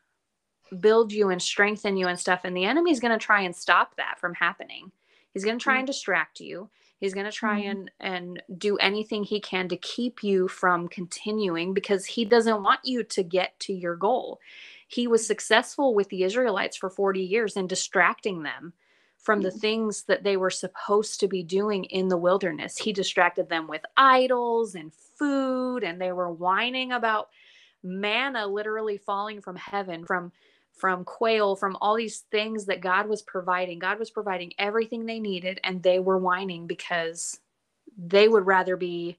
build you and strengthen you and stuff. And the enemy's going to try and stop that from happening. He's going to try mm-hmm. and distract you. He's going to try mm-hmm. and and do anything he can to keep you from continuing because he doesn't want you to get to your goal. He was successful with the Israelites for 40 years in distracting them from the mm-hmm. things that they were supposed to be doing in the wilderness. He distracted them with idols and food and they were whining about manna literally falling from heaven from from quail, from all these things that God was providing. God was providing everything they needed, and they were whining because they would rather be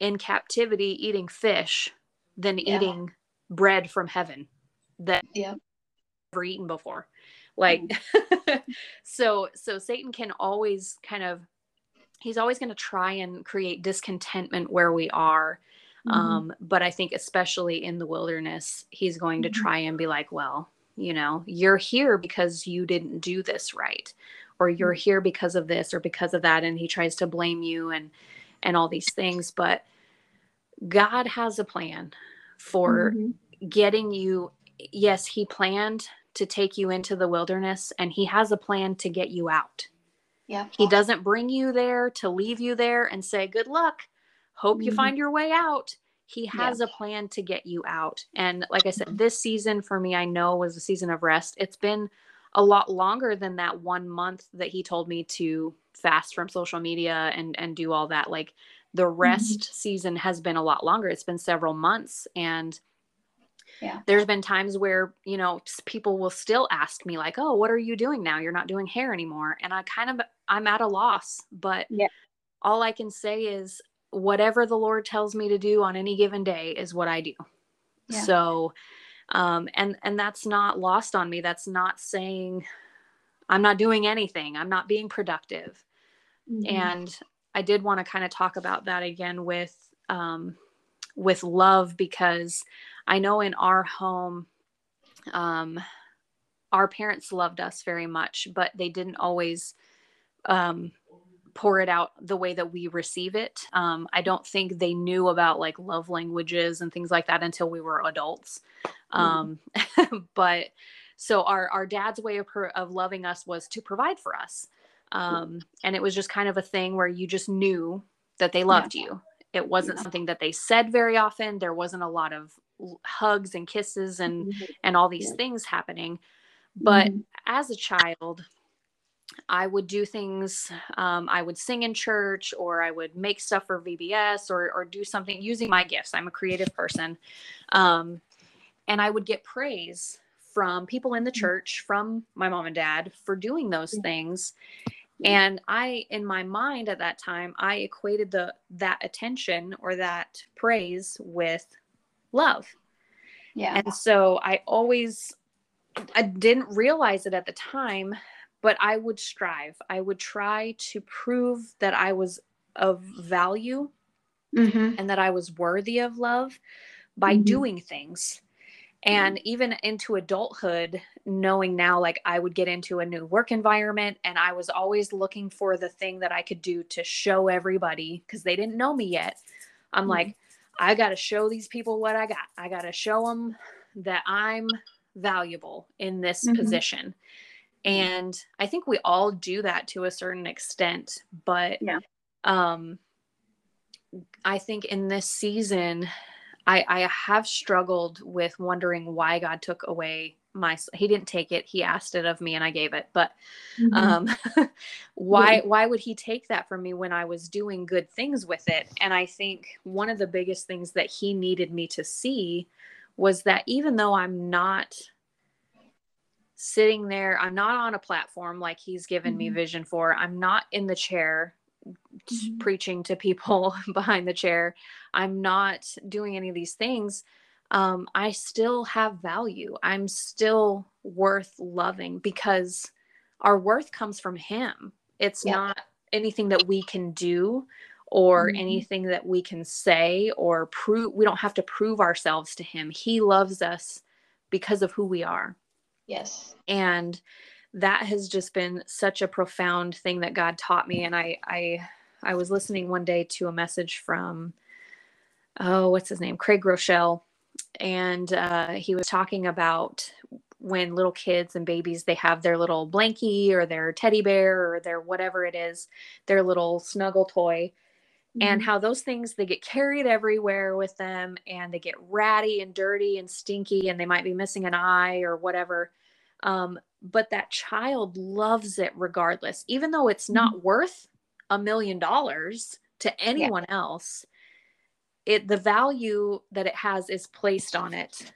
in captivity eating fish than yeah. eating bread from heaven that yeah. never eaten before. Like mm. <laughs> so so Satan can always kind of he's always going to try and create discontentment where we are. Mm-hmm. Um, but I think especially in the wilderness, he's going to mm-hmm. try and be like, well, you know you're here because you didn't do this right or you're mm. here because of this or because of that and he tries to blame you and and all these things but god has a plan for mm-hmm. getting you yes he planned to take you into the wilderness and he has a plan to get you out yeah he doesn't bring you there to leave you there and say good luck hope you Mhm. find your way out. He Yeah. has a plan to get you out. And like I said, this season for me, I know was a season of rest. It's been a lot longer than that one month that he told me to fast from social media and and do all that. Like the rest season has been a lot longer. It's been several months and Yeah. there's been times where you know people will still ask me like oh what are you doing now you're not doing hair anymore and i kind of i'm at a loss but Yeah. all i can say is whatever the lord tells me to do on any given day is what i do Yeah. so um and and that's not lost on me that's not saying i'm not doing anything i'm not being productive Mhm. and i did want to kind of talk about that again with um with love because i know in our home um our parents loved us very much but they didn't always um pour it out the way that we receive it. Um i don't think they knew about like love languages and things like that until we were adults. Um <laughs> but so our our dad's way of, pro- of loving us was to provide for us. Um and it was just kind of a thing where you just knew that they loved you. It wasn't Yeah. something that they said very often. There wasn't a lot of hugs and kisses and and all these Yeah. things happening. But Mhm. as a child i would do things um, i would sing in church or i would make stuff for vbs or, or do something using my gifts i'm a creative person um, and i would get praise from people in the church from my mom and dad for doing those things and i in my mind at that time i equated the that attention or that praise with love yeah. and so I always, I didn't realize it at the time, but I would strive. I would try to prove that I was of value Mhm. and that I was worthy of love by Mhm. doing things. And even into adulthood, knowing now, like I would get into a new work environment and I was always looking for the thing that I could do to show everybody because they didn't know me yet. I'm Mhm. like, I got to show these people what I got. I got to show them that I'm valuable in this Mhm. position. And I think we all do that to a certain extent, but Yeah. um I think in this season I I have struggled with wondering why God took away my he didn't take it, he asked it of me and I gave it. But Mhm. um <laughs> why why would he take that from me when i was doing good things with it and i think one of the biggest things that he needed me to see was that even though i'm not sitting there i'm not on a platform like he's given me Mhm. vision for i'm not in the chair Mhm. preaching to people <laughs> behind the chair i'm not doing any of these things um, i still have value i'm still worth loving because our worth comes from him it's Yep. not anything that we can do or Mhm. anything that we can say or prove we don't have to prove ourselves to him he loves us because of who we are yes. and that has just been such a profound thing that god taught me. And i i i was listening one day to a message from oh what's his name? Craig Groeschel. And uh, he was talking about when little kids and babies they have their little blankie or their teddy bear or their whatever it is their little snuggle toy and Mhm. how those things they get carried everywhere with them and they get ratty and dirty and stinky and they might be missing an eye or whatever um, but that child loves it regardless. Even though it's not worth a million dollars to anyone else it the value that it has is placed on it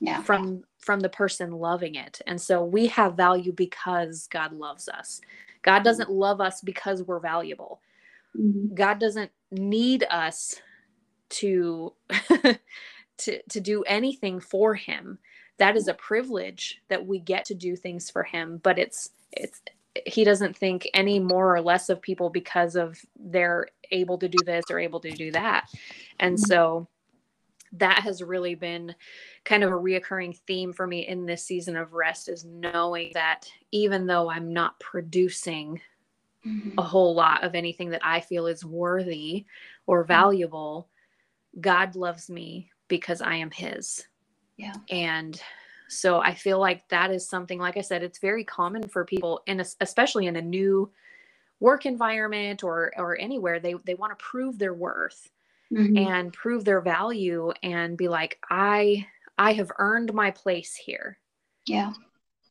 yeah. from from the person loving it. And so we have value because god loves us. God doesn't love us because we're valuable Mhm. God doesn't need us to <laughs> to to do anything for him. That is a privilege that we get to do things for him, but it's it's he doesn't think any more or less of people because of they're able to do this or able to do that. And Mhm. so that has really been kind of a reoccurring theme for me in this season of rest is knowing that even though I'm not producing Mhm. a whole lot of anything that I feel is worthy or valuable, God loves me because I am His. Yeah. And so I feel like that is something, like I said, it's very common for people, and especially in a new work environment or or anywhere, they they want to prove their worth. mm-hmm. and prove their value and be like i i have earned my place here yeah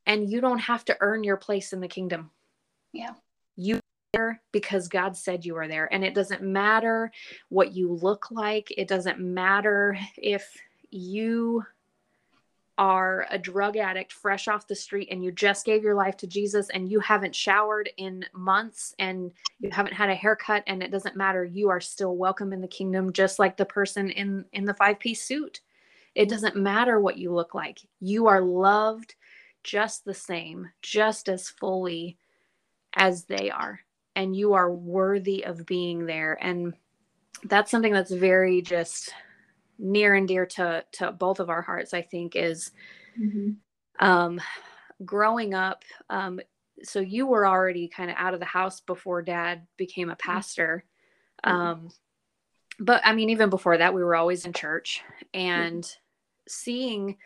and you don't have to earn your place in the kingdom yeah you there because God said you are there. And it doesn't matter what you look like, it doesn't matter if you are a drug addict fresh off the street and you just gave your life to Jesus and you haven't showered in months and you haven't had a haircut and it doesn't matter. You are still welcome in the kingdom just like the person in in the five piece suit. It doesn't matter what you look like. You are loved just the same just as fully as they are and you are worthy of being there and that's something that's very just near and dear to to both of our hearts i think is mm-hmm. um growing up um so you were already kind of out of the house before dad became a mm-hmm. pastor mm-hmm. um but i mean even before that we were always in church and mm-hmm. seeing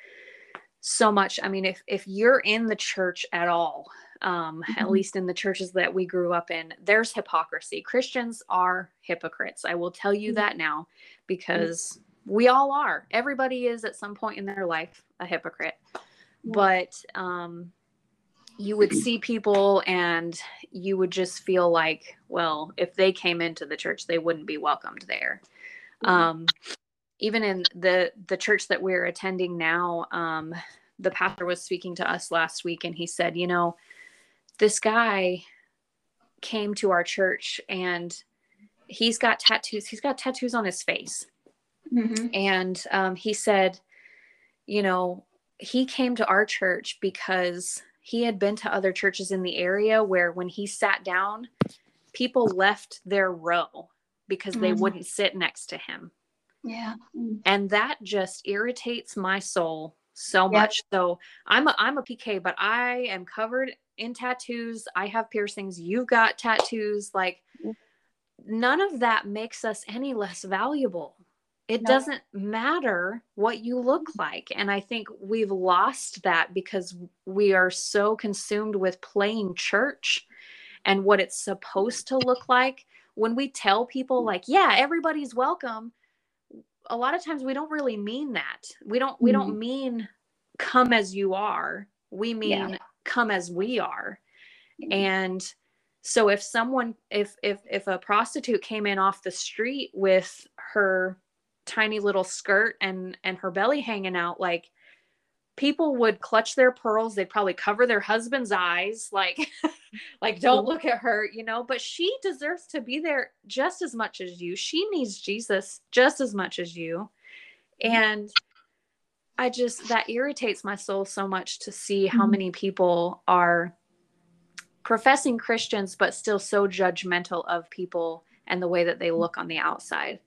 so much i mean if if you're in the church at all um, mm-hmm. at least in the churches that we grew up in, there's hypocrisy. Christians are hypocrites. I will tell you mm-hmm. that now because we all are. Everybody is at some point in their life a hypocrite. But um, you would see people and you would just feel like, well, if they came into the church, they wouldn't be welcomed there. Mm-hmm. Um, even in the the church that we're attending now, um, the pastor was speaking to us last week, and he said, you know, this guy came to our church and he's got tattoos. He's got tattoos on his face. Mm-hmm. And um, he said, you know, he came to our church because he had been to other churches in the area where when he sat down, people left their row because mm-hmm. they wouldn't sit next to him. Yeah. And that just irritates my soul so much. So I'm a, I'm a PK, but I am covered in tattoos. I have piercings. You've got tattoos. Like none of that makes us any less valuable. It no. doesn't matter what you look like. And I think we've lost that because we are so consumed with playing church and what it's supposed to look like. When we tell people, like, yeah, everybody's welcome, a lot of times we don't really mean that. We don't we don't mm-hmm. mean come as you are. We mean yeah. Come as we are. Mm-hmm. And so if someone if if if a prostitute came in off the street with her tiny little skirt and and her belly hanging out like people would clutch their pearls they'd probably cover their husband's eyes like <laughs> like don't look at her you know but she deserves to be there just as much as you she needs jesus just as much as you mm-hmm. and i just that irritates my soul so much to see how mm-hmm. many people are professing christians but still so judgmental of people and the way that they look on the outside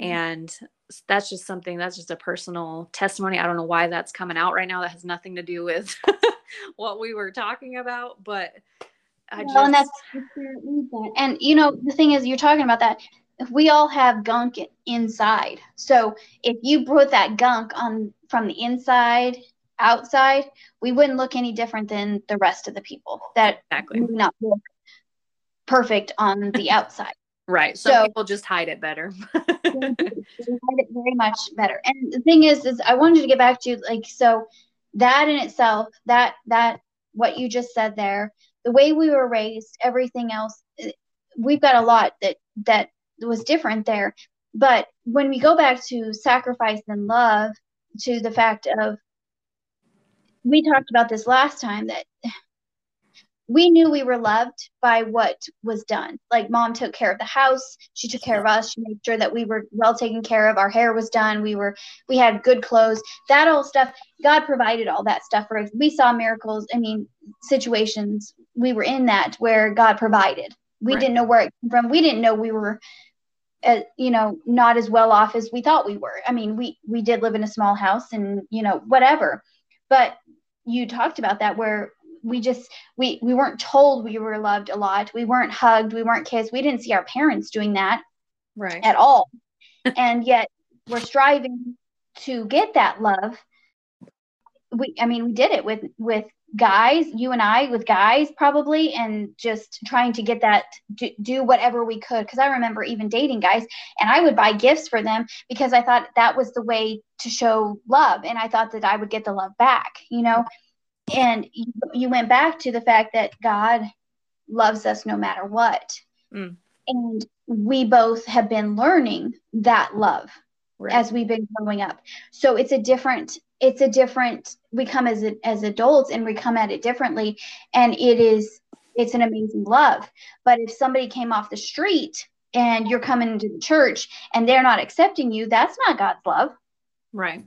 mm-hmm. and that's just something that's just a personal testimony. I don't know why that's coming out right now. That has nothing to do with <laughs> what we were talking about, but I well, and that's and you know the thing is you're talking about that we all have gunk inside. So if you put that gunk on from the inside outside, we wouldn't look any different than the rest of the people that exactly. would not look perfect on the <laughs> outside. Right. Some so, people just hide it better. <laughs> hide it <laughs> very much better. And the thing is, is I wanted to get back to like so that in itself, that that what you just said there, the way we were raised, everything else, eh, we've got a lot that that was different there. But when we go back to sacrifice and love, to the fact of we talked about this last time that we knew we were loved by what was done. Like mom took care of the house, she took care of us, she made sure that we were well taken care of. Our hair was done, we were we had good clothes. That all stuff, God provided all that stuff for us. We saw miracles, I mean, situations we were in that where God provided. We right. didn't know where it came from. We didn't know we were uh, you know not as well off as we thought we were. I mean, we we did live in a small house and you know whatever. But you talked about that where we just we we weren't told we were loved a lot. We weren't hugged. We weren't kissed. We didn't see our parents doing that right. at all. <laughs> And yet we're striving to get that love. We i mean we did it with with guys, you and I with guys probably, and just trying to get that, do, do whatever we could. Because I remember even dating guys, and I would buy gifts for them because I thought that was the way to show love. And I thought that I would get the love back, you know? And you, you went back to the fact that God loves us no matter what. Mm. And we both have been learning that love right. as we've been growing up. So it's a different it's a different we come as as adults and we come at it differently and it is it's an amazing love. But if somebody came off the street and you're coming into the church and they're not accepting you, that's not God's love. Right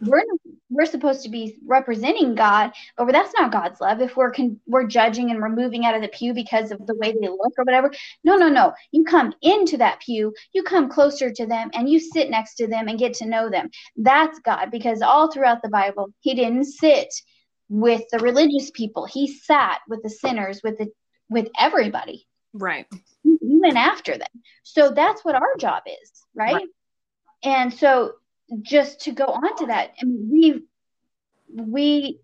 we're we're supposed to be representing God, but that's not God's love. If we're con- we're judging and we're moving out of the pew because of the way they look or whatever, no, no, no. You come into that pew, you come closer to them, and you sit next to them and get to know them. That's God, because all throughout the Bible, He didn't sit with the religious people. He sat with the sinners, with the with everybody. Right. He, went after them. So that's what our job is, right? right. And so just to go on to that, I mean, we we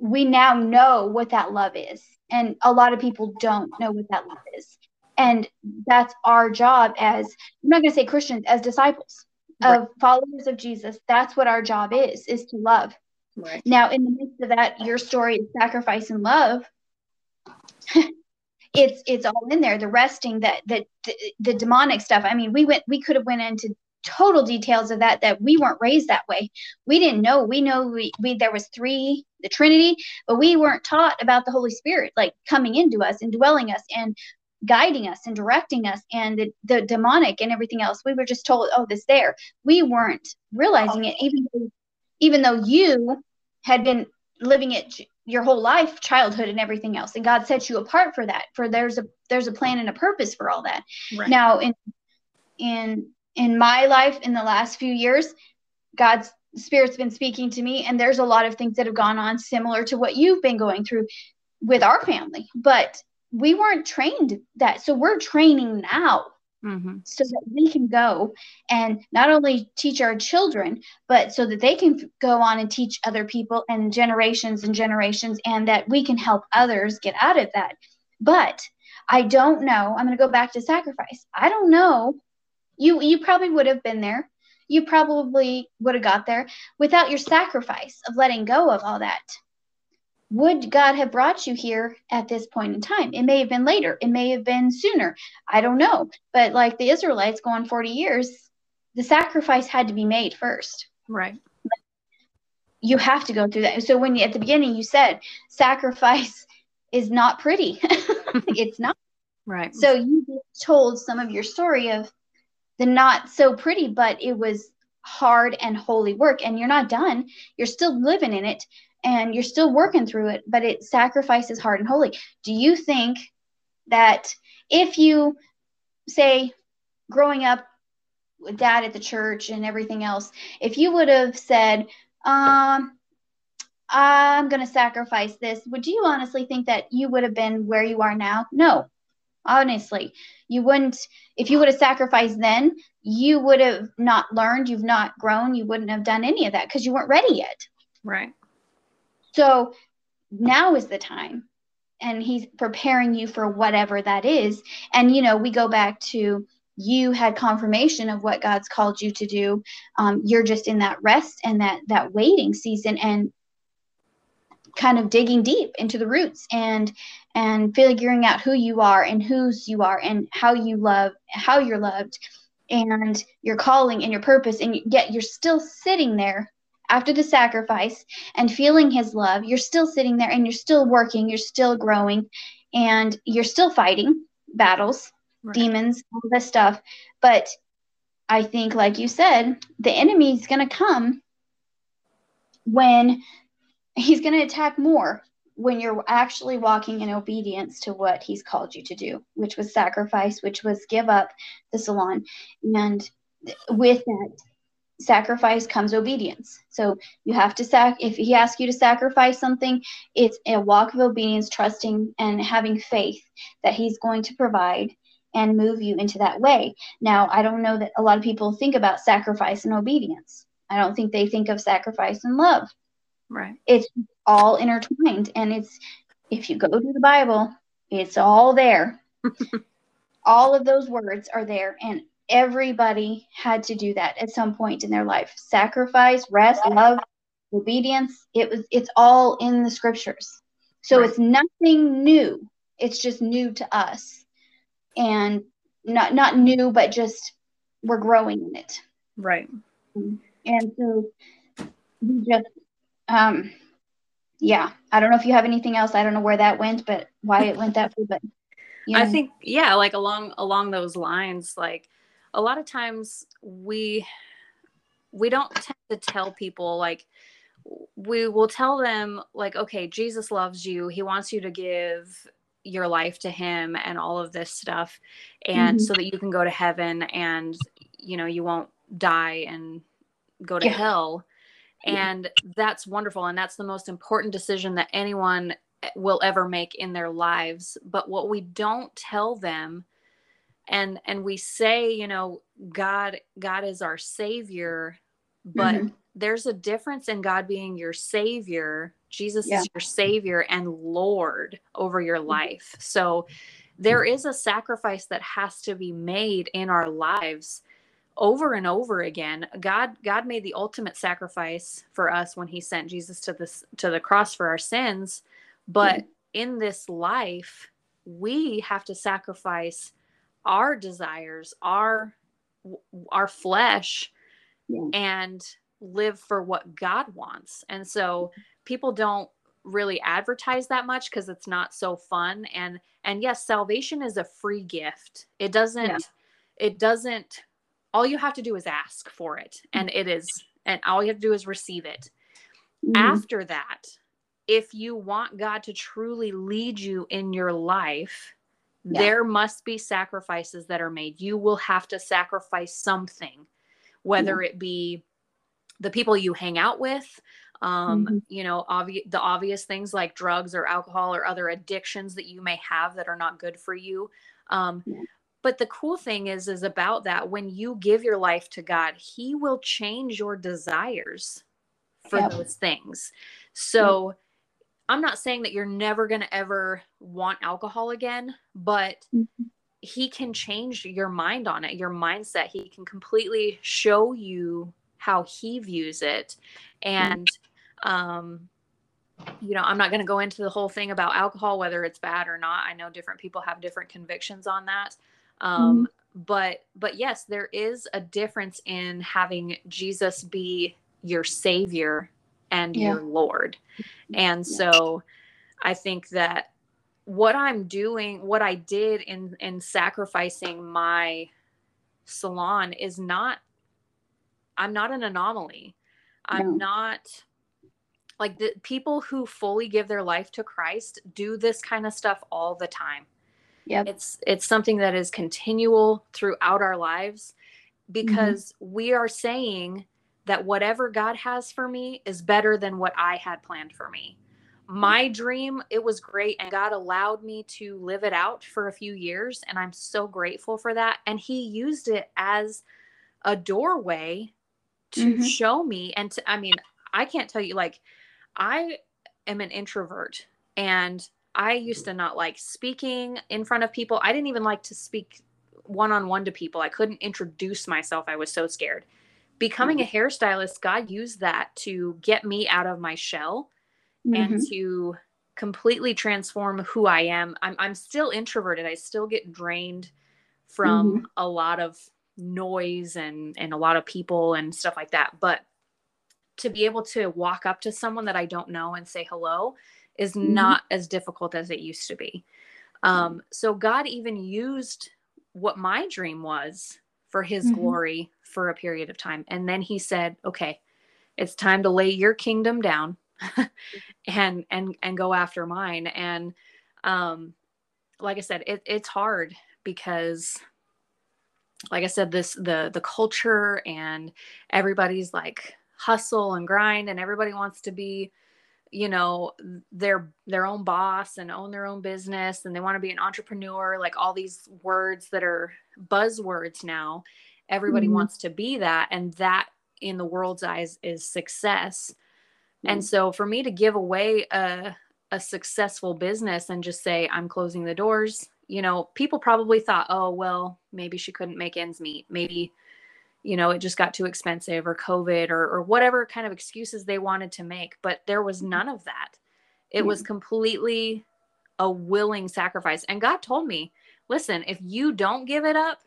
we now know what that love is, and a lot of people don't know what that love is, and that's our job as I'm not going to say Christians as disciples right. of followers of Jesus. That's what our job is: is to love. Right. Now, in the midst of that, your story is sacrifice and love. <laughs> it's it's all in there. The resting, that that the, the demonic stuff. I mean, we went we could have went into total details of that that we weren't raised that way. We didn't know. We know we, we there was three the trinity but we weren't taught about the holy spirit like coming into us and dwelling us and guiding us and directing us and the, the demonic and everything else. We were just told oh this there. We weren't realizing it even though, even though you had been living it your whole life childhood and everything else. And god set you apart for that for there's a there's a plan and a purpose for all that. Right. now in in in my life in the last few years, God's Spirit's been speaking to me, and there's a lot of things that have gone on similar to what you've been going through with our family. But we weren't trained that. So we're training now mm-hmm. so that we can go and not only teach our children, but so that they can go on and teach other people and generations and generations, and that we can help others get out of that. But I don't know. I'm going to go back to sacrifice. I don't know you you probably would have been there. You probably would have got there without your sacrifice of letting go of all that. Would God have brought you here at this point in time? It may have been later. It may have been sooner. I don't know. But like the Israelites going 40 years, the sacrifice had to be made first. Right. You have to go through that. So when you at the beginning you said sacrifice is not pretty. <laughs> <laughs> it's not. Right. So you told some of your story of the not so pretty, but it was hard and holy work. And you're not done. You're still living in it and you're still working through it, but it sacrifices hard and holy. Do you think that if you say growing up with dad at the church and everything else, if you would have said, um, I'm going to sacrifice this, would you honestly think that you would have been where you are now? No, honestly you wouldn't if you would have sacrificed then you would have not learned you've not grown you wouldn't have done any of that because you weren't ready yet. Right. So now is the time and he's preparing you for whatever that is. And you know we go back to you had confirmation of what god's called you to do. Um, you're just in that rest and that that waiting season and kind of digging deep into the roots and and figuring out who you are and whose you are and how you love how you're loved and your calling and your purpose. And yet you're still sitting there after the sacrifice and feeling his love. You're still sitting there and you're still working you're still growing and you're still fighting battles right. demons all this stuff. But i think like you said the enemy's going to come when he's going to attack more when you're actually walking in obedience to what he's called you to do, which was sacrifice, which was give up the salon. And with that sacrifice comes obedience. So you have to sac if he asks you to sacrifice something, it's a walk of obedience, trusting and having faith that he's going to provide and move you into that way. Now, I don't know that a lot of people think about sacrifice and obedience. I don't think they think of sacrifice and love Right. It's all intertwined. And it's, if you go to the Bible, it's all there. <laughs> all of those words are there. And everybody had to do that at some point in their life sacrifice, rest, love, obedience. It was, it's all in the scriptures. So right. it's nothing new. It's just new to us. And not not new, but just we're growing in it. Right. And so we just um yeah, I don't know if you have anything else. I don't know where that went, but why it went that way, but <laughs> you know. I think yeah, like along along those lines, like a lot of times we we don't tend to tell people like we will tell them like okay jesus loves you he wants you to give your life to him and all of this stuff and mm-hmm. so that you can go to heaven and you know you won't die and go to yeah. hell and that's wonderful and that's the most important decision that anyone will ever make in their lives but what we don't tell them and and we say you know god god is our savior but mm-hmm. there's a difference in god being your savior Jesus yeah. is your savior and Lord over your mm-hmm. life. So there is a sacrifice that has to be made in our lives over and over again. God God made the ultimate sacrifice for us when he sent Jesus to this to the cross for our sins, but mm-hmm. in this life we have to sacrifice our desires, our our flesh yeah. and live for what God wants. And so people don't really advertise that much because it's not so fun and and yes salvation is a free gift it doesn't yeah. it doesn't all you have to do is ask for it and it is and all you have to do is receive it mm-hmm. after that if you want god to truly lead you in your life yeah. there must be sacrifices that are made you will have to sacrifice something whether yeah. it be the people you hang out with um, mm-hmm. you know obvious the obvious things like drugs or alcohol or other addictions that you may have that are not good for you um, yeah. But the cool thing is is about that when you give your life to god he will change your desires for yep. those things so yep. i'm not saying that you're never going to ever want alcohol again but mm-hmm. he can change your mind on it your mindset he can completely show you how he views it and um you know i'm not going to go into the whole thing about alcohol whether it's bad or not i know different people have different convictions on that um mm-hmm. but but yes there is a difference in having jesus be your savior and yeah. your lord and yeah. so i think that what i'm doing what i did in in sacrificing my salon is not I'm not an anomaly. I'm no. not like the people who fully give their life to Christ do this kind of stuff all the time. Yeah. It's it's something that is continual throughout our lives because mm-hmm. we are saying that whatever God has for me is better than what I had planned for me. My dream, it was great and God allowed me to live it out for a few years and I'm so grateful for that and he used it as a doorway to mm-hmm. show me and to, I mean, I can't tell you like I am an introvert and I used to not like speaking in front of people. I didn't even like to speak one on one to people. I couldn't introduce myself. I was so scared. Becoming a mm-hmm. hairstylist, God used that to get me out of my shell mm-hmm. and to completely transform who I am. I'm, I'm still introverted. I still get drained from mm-hmm. a lot of noise and and a lot of people and stuff like that but to be able to walk up to someone that i don't know and say hello is mm-hmm. not as difficult as it used to be um, so god even used what my dream was for his mm-hmm. glory for a period of time and then he said okay it's time to lay your kingdom down <laughs> and and and go after mine and um like i said it, it's hard because like I said, this the the culture and everybody's like hustle and grind and everybody wants to be you know their their own boss and own their own business and they want to be an entrepreneur like all these words that are buzzwords now everybody mm-hmm. wants to be that and that in the world's eyes is success And so for me to give away a a successful business and just say I'm closing the doors, you know, people probably thought, "Oh, well, maybe she couldn't make ends meet. Maybe you know, it just got too expensive or COVID or or whatever kind of excuses they wanted to make." But there was none of that. It was completely a willing sacrifice. And God told me, "Listen, if you don't give it up,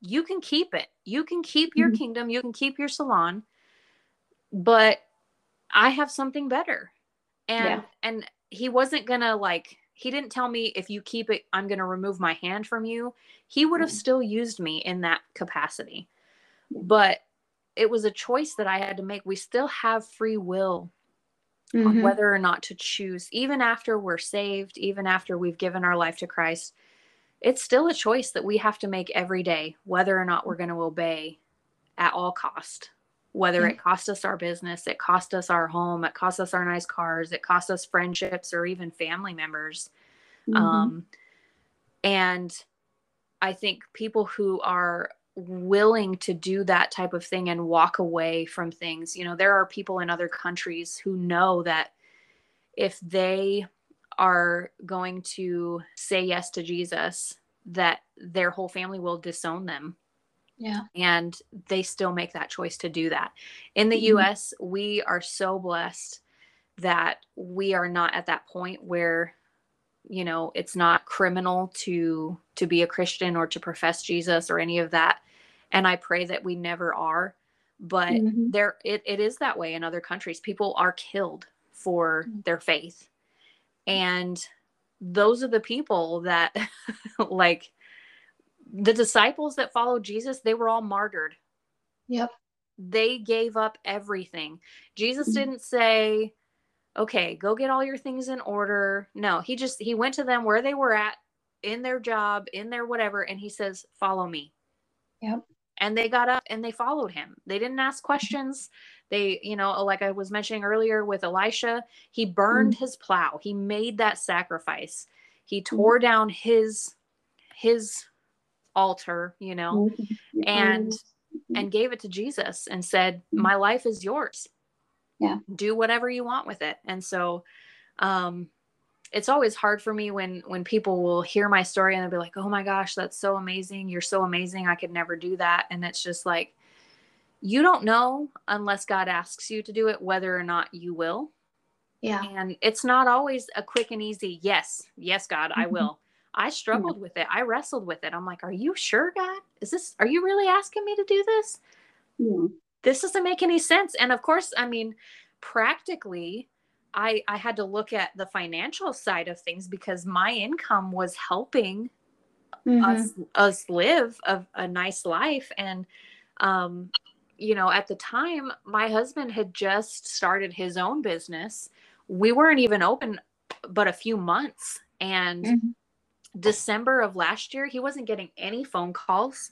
you can keep it. You can keep your mm-hmm. kingdom, you can keep your salon, but I have something better." And yeah. and he wasn't going to like he didn't tell me if you keep it i'm going to remove my hand from you he would have mm. still used me in that capacity but it was a choice that i had to make we still have free will mm-hmm. on whether or not to choose even after we're saved even after we've given our life to christ it's still a choice that we have to make every day whether or not we're going to obey at all cost whether it cost us our business, it cost us our home, it cost us our nice cars, it cost us friendships or even family members. Mm-hmm. Um, and I think people who are willing to do that type of thing and walk away from things, you know, there are people in other countries who know that if they are going to say yes to Jesus, that their whole family will disown them yeah. And they still make that choice to do that. In the mm-hmm. US, we are so blessed that we are not at that point where you know it's not criminal to to be a christian or to profess jesus or any of that and i pray that we never are but mm-hmm. there it, it is that way in other countries people are killed for mm-hmm. their faith and those are the people that <laughs> like the disciples that followed Jesus, they were all martyred. Yep. They gave up everything. Jesus mm-hmm. didn't say, okay, go get all your things in order. No, he just, he went to them where they were at in their job, in their whatever, and he says, follow me. Yep. And they got up and they followed him. They didn't ask questions. They, you know, like I was mentioning earlier with Elisha, he burned mm-hmm. his plow. He made that sacrifice. He mm-hmm. tore down his his altar, you know, mm-hmm. and mm-hmm. and gave it to Jesus and said. "My life is yours. Yeah. Do whatever you want with it." And so um it's always hard for me when when people will hear my story and they'll be like, "Oh my gosh, that's so amazing. You're so amazing. I could never do that." And it's just like you don't know unless God asks you to do it whether or not you will. Yeah. And it's not always a quick and easy, yes, yes, God, mm-hmm. I will. I struggled yeah. with it. I wrestled with it. I'm like, are you sure, God? Is this, are you really asking me to do this? Yeah. This doesn't make any sense. And of course, I mean, practically, I, I had to look at the financial side of things because my income was helping mm-hmm. us us live a, a nice life and um you know at the time my husband had just started his own business we weren't even open but a few months and mm-hmm. December of last year, he wasn't getting any phone calls.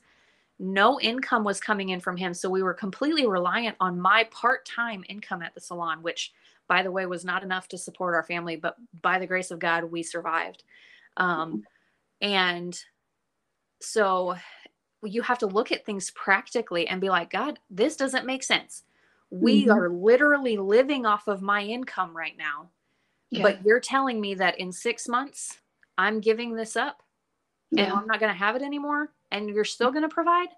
No income was coming in from him. So we were completely reliant on my part time income at the salon, which, by the way, was not enough to support our family. But by the grace of God, we survived. Um, and so you have to look at things practically and be like, God, this doesn't make sense. We mm-hmm. are literally living off of my income right now. Yeah. But you're telling me that in six months, I'm giving this up yeah. and I'm not going to have it anymore and you're still going to provide.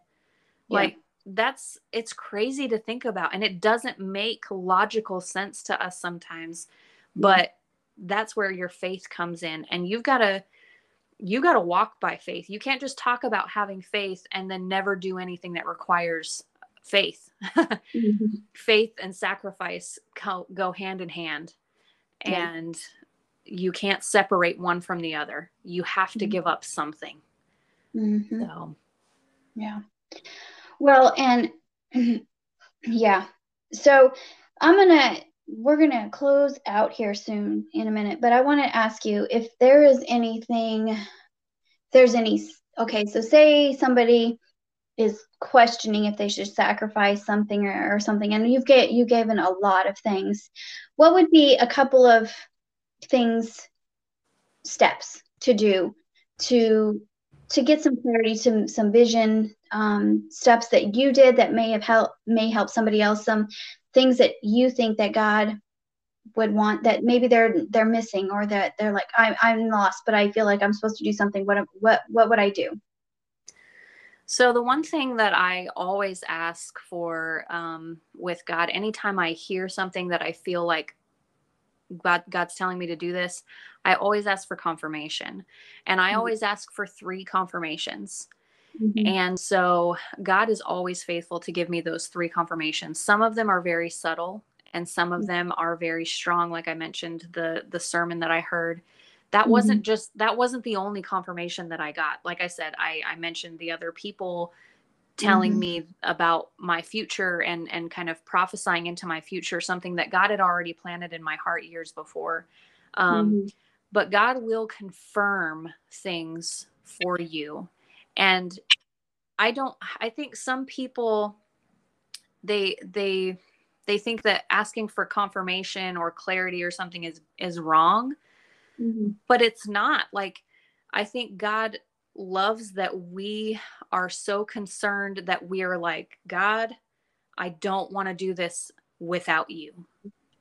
Yeah. Like that's it's crazy to think about and it doesn't make logical sense to us sometimes. But that's where your faith comes in and you've got to you got to walk by faith. You can't just talk about having faith and then never do anything that requires faith. mm-hmm. <laughs> Faith and sacrifice go hand in hand. Yeah. And you can't separate one from the other. You have to mm-hmm. give up something. Mm-hmm. So, yeah. Well, and <clears throat> yeah. So I'm going to, we're going to close out here soon in a minute, but I want to ask you if there is anything, there's any, okay, so say somebody is questioning if they should sacrifice something or, or something, and you've get you given a lot of things. What would be a couple of things steps to do to to get some clarity to some vision um, steps that you did that may have helped may help somebody else some things that you think that god would want that maybe they're they're missing or that they're like I'm I'm lost, but I feel like I'm supposed to do something. What what what would I do? So the one thing that I always ask for um, with God, anytime I hear something that I feel like God God's telling me to do this, I always ask for confirmation, and I mm-hmm. always ask for three confirmations. Mm-hmm. And so God is always faithful to give me those three confirmations. Some of them are very subtle and some of mm-hmm. them are very strong like I mentioned the the sermon that I heard. That mm-hmm. wasn't just that wasn't the only confirmation that I got. Like I said, I I mentioned the other people telling mm-hmm. me about my future and and kind of prophesying into my future something that God had already planted in my heart years before. Um, mm-hmm. But God will confirm things for you and i don't i think some people they they they think that asking for confirmation or clarity or something is is wrong mm-hmm. but it's not like i think god loves that we are so concerned that we're like god i don't want to do this without you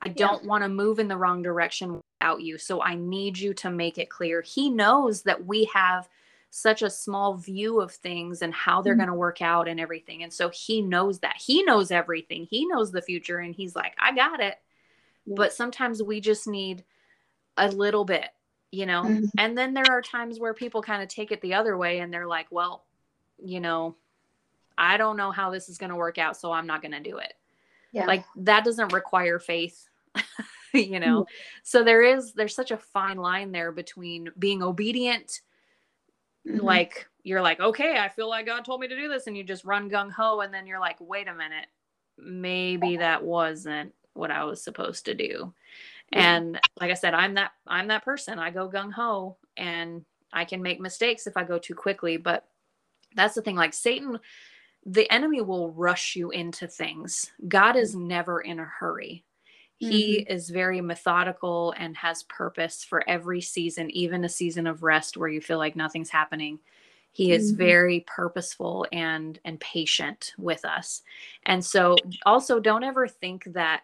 i don't yeah. want to move in the wrong direction without you so i need you to make it clear he knows that we have such a small view of things and how they're mm-hmm. going to work out and everything. And so he knows that. He knows everything. He knows the future and he's like, I got it. Yeah. But sometimes we just need a little bit, you know? Mm-hmm. And then there are times where people kind of take it the other way and they're like, well, you know, I don't know how this is going to work out, so I'm not going to do it. Yeah. Like that doesn't require faith. <laughs> you know. Mm-hmm. So there is there's such a fine line there between being obedient mm-hmm. like you're like okay i feel like god told me to do this and you just run gung-ho and then you're like wait a minute maybe that wasn't what i was supposed to do and like i said i'm that i'm that person i go gung-ho and i can make mistakes if i go too quickly but that's the thing like satan the enemy will rush you into things god is never in a hurry he mm-hmm. is very methodical and has purpose for every season, even a season of rest where you feel like nothing's happening. He is mm-hmm. very purposeful and and patient with us. And so also don't ever think that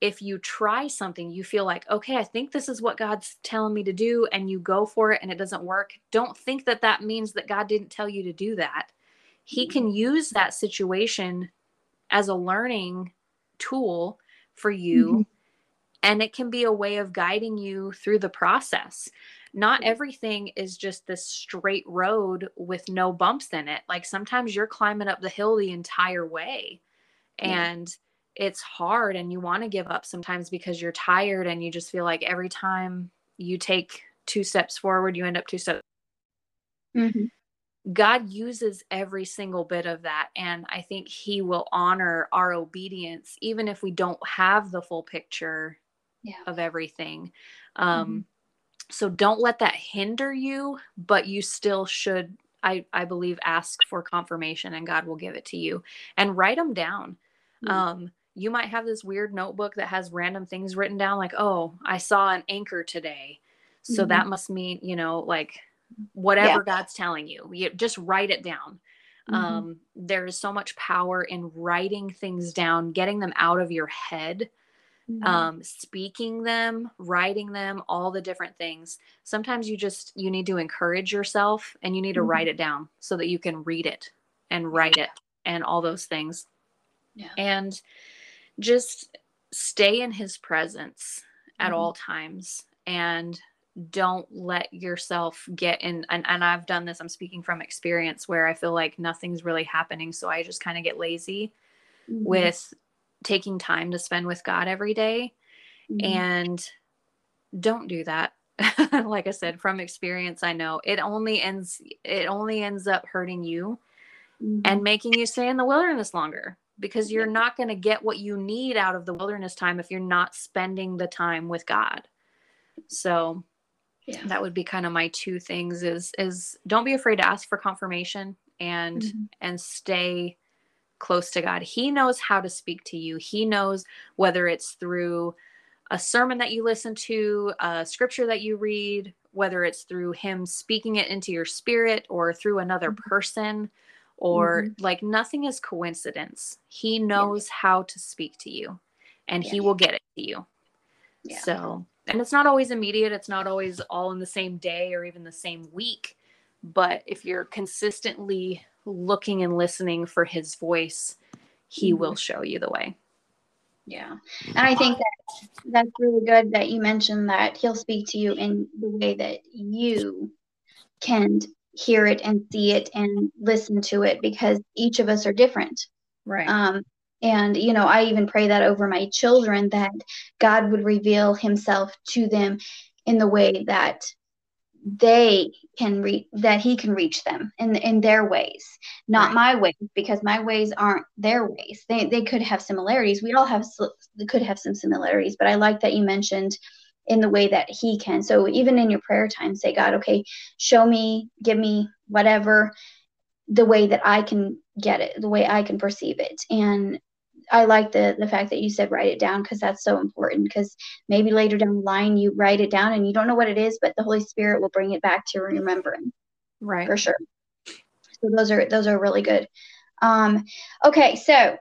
if you try something you feel like okay i think this is what god's telling me to do and you go for it and it doesn't work don't think that that means that god didn't tell you to do that. He mm-hmm. can use that situation as a learning tool for you mm-hmm. and it can be a way of guiding you through the process. Not everything is just this straight road with no bumps in it. Like sometimes you're climbing up the hill the entire way and it's hard and you want to give up sometimes because you're tired and you just feel like every time you take two steps forward you end up two steps mm-hmm. God uses every single bit of that. And I think He will honor our obedience, even if we don't have the full picture yeah. of everything. Um, mm-hmm. So don't let that hinder you, but you still should, I, I believe, ask for confirmation and God will give it to you and write them down. Mm-hmm. Um, you might have this weird notebook that has random things written down, like, oh, I saw an anchor today. So mm-hmm. that must mean, you know, like whatever yeah. God's telling you. You just write it down. Mm-hmm. Um, there is so much power in writing things down, getting them out of your head, mm-hmm. um, speaking them, writing them, all the different things. Sometimes you just you need to encourage yourself and you need to mm-hmm. write it down so that you can read it and write it and all those things. Yeah. And just stay in his presence at mm-hmm. all times and don't let yourself get in and, and i've done this i'm speaking from experience where i feel like nothing's really happening so i just kind of get lazy mm-hmm. with taking time to spend with god every day. Mm-hmm. and don't do that <laughs> like i said from experience i know it only ends it only ends up hurting you mm-hmm. and making you stay in the wilderness longer because you're not going to get what you need out of the wilderness time if you're not spending the time with god so yeah. that would be kind of my two things is is don't be afraid to ask for confirmation and mm-hmm. and stay close to God. He knows how to speak to you. He knows whether it's through a sermon that you listen to, a scripture that you read, whether it's through him speaking it into your spirit or through another mm-hmm. person or mm-hmm. like nothing is coincidence. He knows yeah. how to speak to you and yeah. he will get it to you. Yeah. So, and it's not always immediate, it's not always all in the same day or even the same week. But if you're consistently looking and listening for his voice, he mm-hmm. will show you the way. Yeah. And I think that that's really good that you mentioned that he'll speak to you in the way that you can hear it and see it and listen to it because each of us are different. Right. Um, and, you know, I even pray that over my children that God would reveal himself to them in the way that they can reach that he can reach them in in their ways not right. my ways because my ways aren't their ways they they could have similarities we all have could have some similarities but i like that you mentioned in the way that he can so even in your prayer time say god okay show me give me whatever the way that i can get it the way i can perceive it and I like the the fact that you said write it down because that's so important because maybe later down the line you write it down and you don't know what it is, but the Holy Spirit will bring it back to remembering. Right. For sure. So those are those are really good. Um, okay, so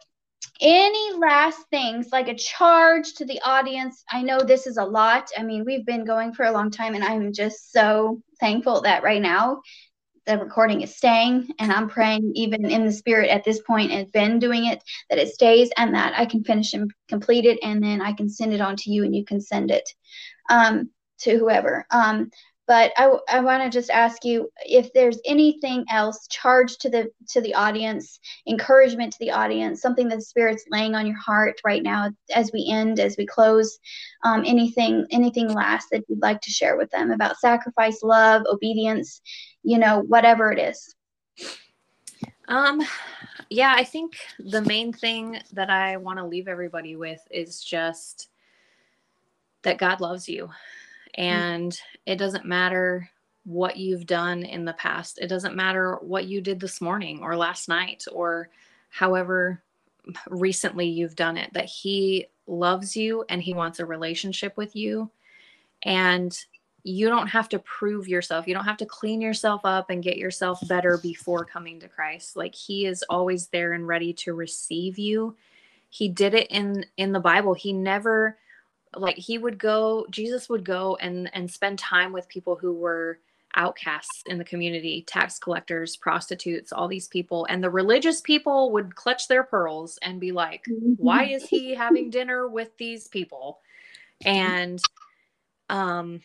any last things like a charge to the audience? I know this is a lot. I mean, we've been going for a long time, and I'm just so thankful that right now the recording is staying and i'm praying even in the spirit at this point and been doing it that it stays and that i can finish and complete it and then i can send it on to you and you can send it um, to whoever um, but i, I want to just ask you if there's anything else charged to the to the audience encouragement to the audience something that the spirit's laying on your heart right now as we end as we close um, anything anything last that you'd like to share with them about sacrifice love obedience you know whatever it is? Um yeah i think the main thing that i want to leave everybody with is just that god loves you and mm-hmm. it doesn't matter what you've done in the past. It doesn't matter what you did this morning or last night or however recently you've done it, that He loves you and He wants a relationship with you. And you don't have to prove yourself. You don't have to clean yourself up and get yourself better before coming to Christ. Like He is always there and ready to receive you. He did it in in the Bible. He never like he would go jesus would go and and spend time with people who were outcasts in the community tax collectors prostitutes all these people and the religious people would clutch their pearls and be like why mm-hmm. is he having dinner with these people and um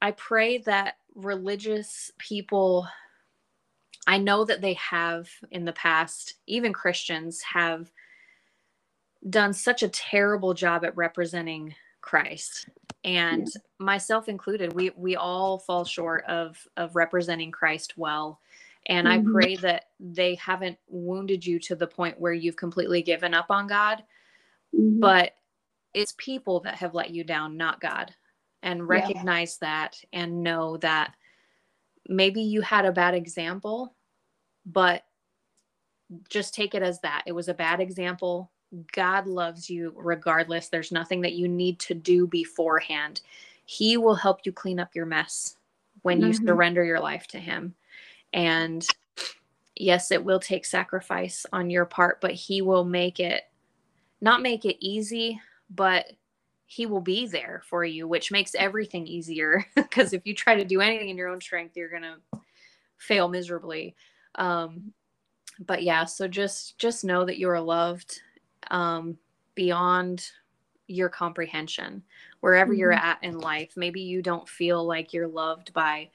i pray that religious people i know that they have in the past even christians have done such a terrible job at representing Christ and myself included we we all fall short of of representing Christ well and mm-hmm. I pray that they haven't wounded you to the point where you've completely given up on God mm-hmm. but it's people that have let you down not God and recognize yeah. that and know that maybe you had a bad example but just take it as that it was a bad example God loves you regardless. There's nothing that you need to do beforehand. He will help you clean up your mess when you mm-hmm. surrender your life to Him. And yes, it will take sacrifice on your part, but He will make it not make it easy, but He will be there for you, which makes everything easier. <laughs> Because if you try to do anything in your own strength, you're going to fail miserably. Um, but yeah, so just just know that you are loved um, beyond your comprehension wherever mm-hmm. you're at in life maybe you don't feel like you're loved by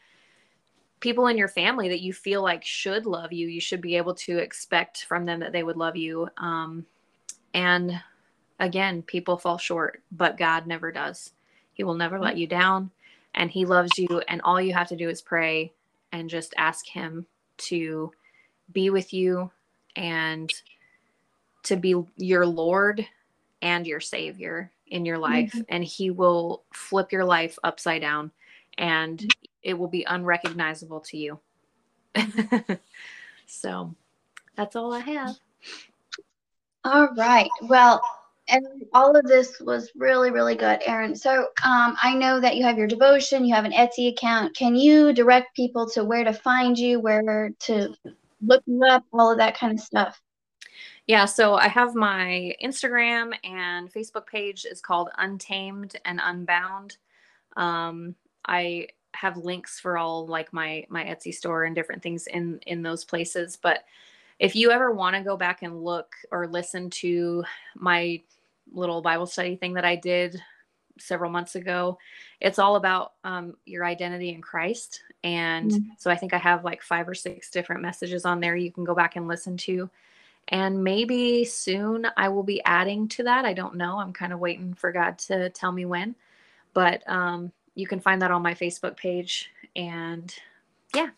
people in your family that you feel like should love you you should be able to expect from them that they would love you um, and again people fall short but god never does he will never let mm-hmm. you down and he loves you and all you have to do is pray and just ask him to be with you and to be your Lord and your Savior in your life. Mm-hmm. And He will flip your life upside down and it will be unrecognizable to you. <laughs> so that's all I have. All right. Well, and all of this was really, really good, Erin. So um, I know that you have your devotion, you have an Etsy account. Can you direct people to where to find you, where to look you up, all of that kind of stuff? Yeah, so I have my Instagram and Facebook page is called Untamed and Unbound. Um, I have links for all like my my Etsy store and different things in in those places. But if you ever want to go back and look or listen to my little Bible study thing that I did several months ago, it's all about um, your identity in Christ. And mm-hmm. so I think I have like five or six different messages on there you can go back and listen to. And maybe soon I will be adding to that. I don't know. I'm kind of waiting for God to tell me when. But um, you can find that on my Facebook page. And yeah.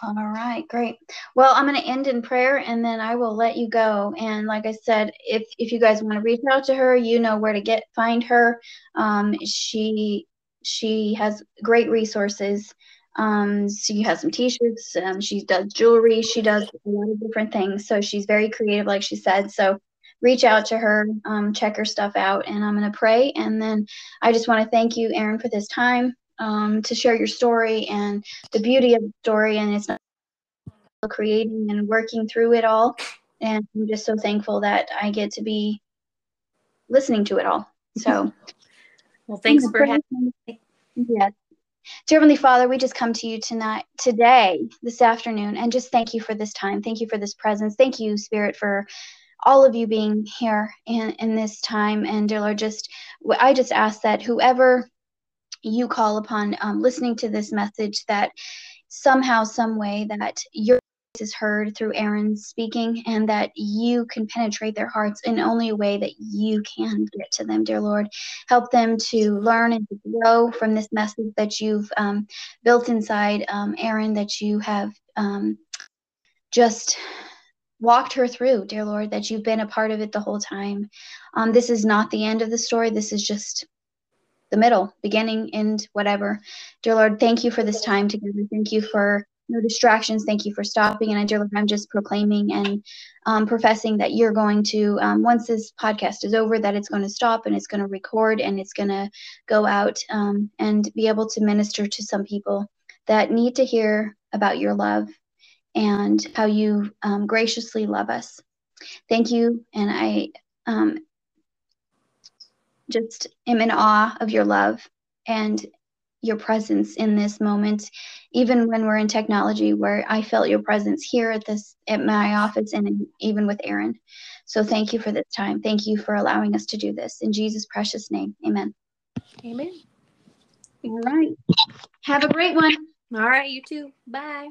All right, great. Well, I'm going to end in prayer and then I will let you go. And like I said, if if you guys want to reach out to her, you know where to get find her. Um, she she has great resources um, she has some t-shirts. Um, she does jewelry. She does a lot of different things. So she's very creative, like she said. So reach out to her, um, check her stuff out, and I'm gonna pray. And then I just want to thank you, Erin, for this time um, to share your story and the beauty of the story. And it's not creating and working through it all. And I'm just so thankful that I get to be listening to it all. So, <laughs> well, thanks for having me. Yes. Dear Heavenly Father, we just come to you tonight, today, this afternoon, and just thank you for this time. Thank you for this presence. Thank you, Spirit, for all of you being here in, in this time. And dear Lord, just I just ask that whoever you call upon um, listening to this message, that somehow, some way, that your is heard through Erin's speaking, and that you can penetrate their hearts in only a way that you can get to them, dear Lord. Help them to learn and to grow from this message that you've um, built inside um, Erin, that you have um, just walked her through, dear Lord, that you've been a part of it the whole time. Um, this is not the end of the story. This is just the middle, beginning, end, whatever. Dear Lord, thank you for this time together. Thank you for no distractions. Thank you for stopping. And I dear Lord, I'm just proclaiming and um, professing that you're going to, um, once this podcast is over, that it's going to stop and it's going to record and it's going to go out um, and be able to minister to some people that need to hear about your love and how you um, graciously love us. Thank you. And I um, just am in awe of your love and your presence in this moment even when we're in technology where i felt your presence here at this at my office and even with Erin. So thank you for this time. Thank you for allowing us to do this. In jesus precious name amen. Amen. All right. Have a great one. All right you too. Bye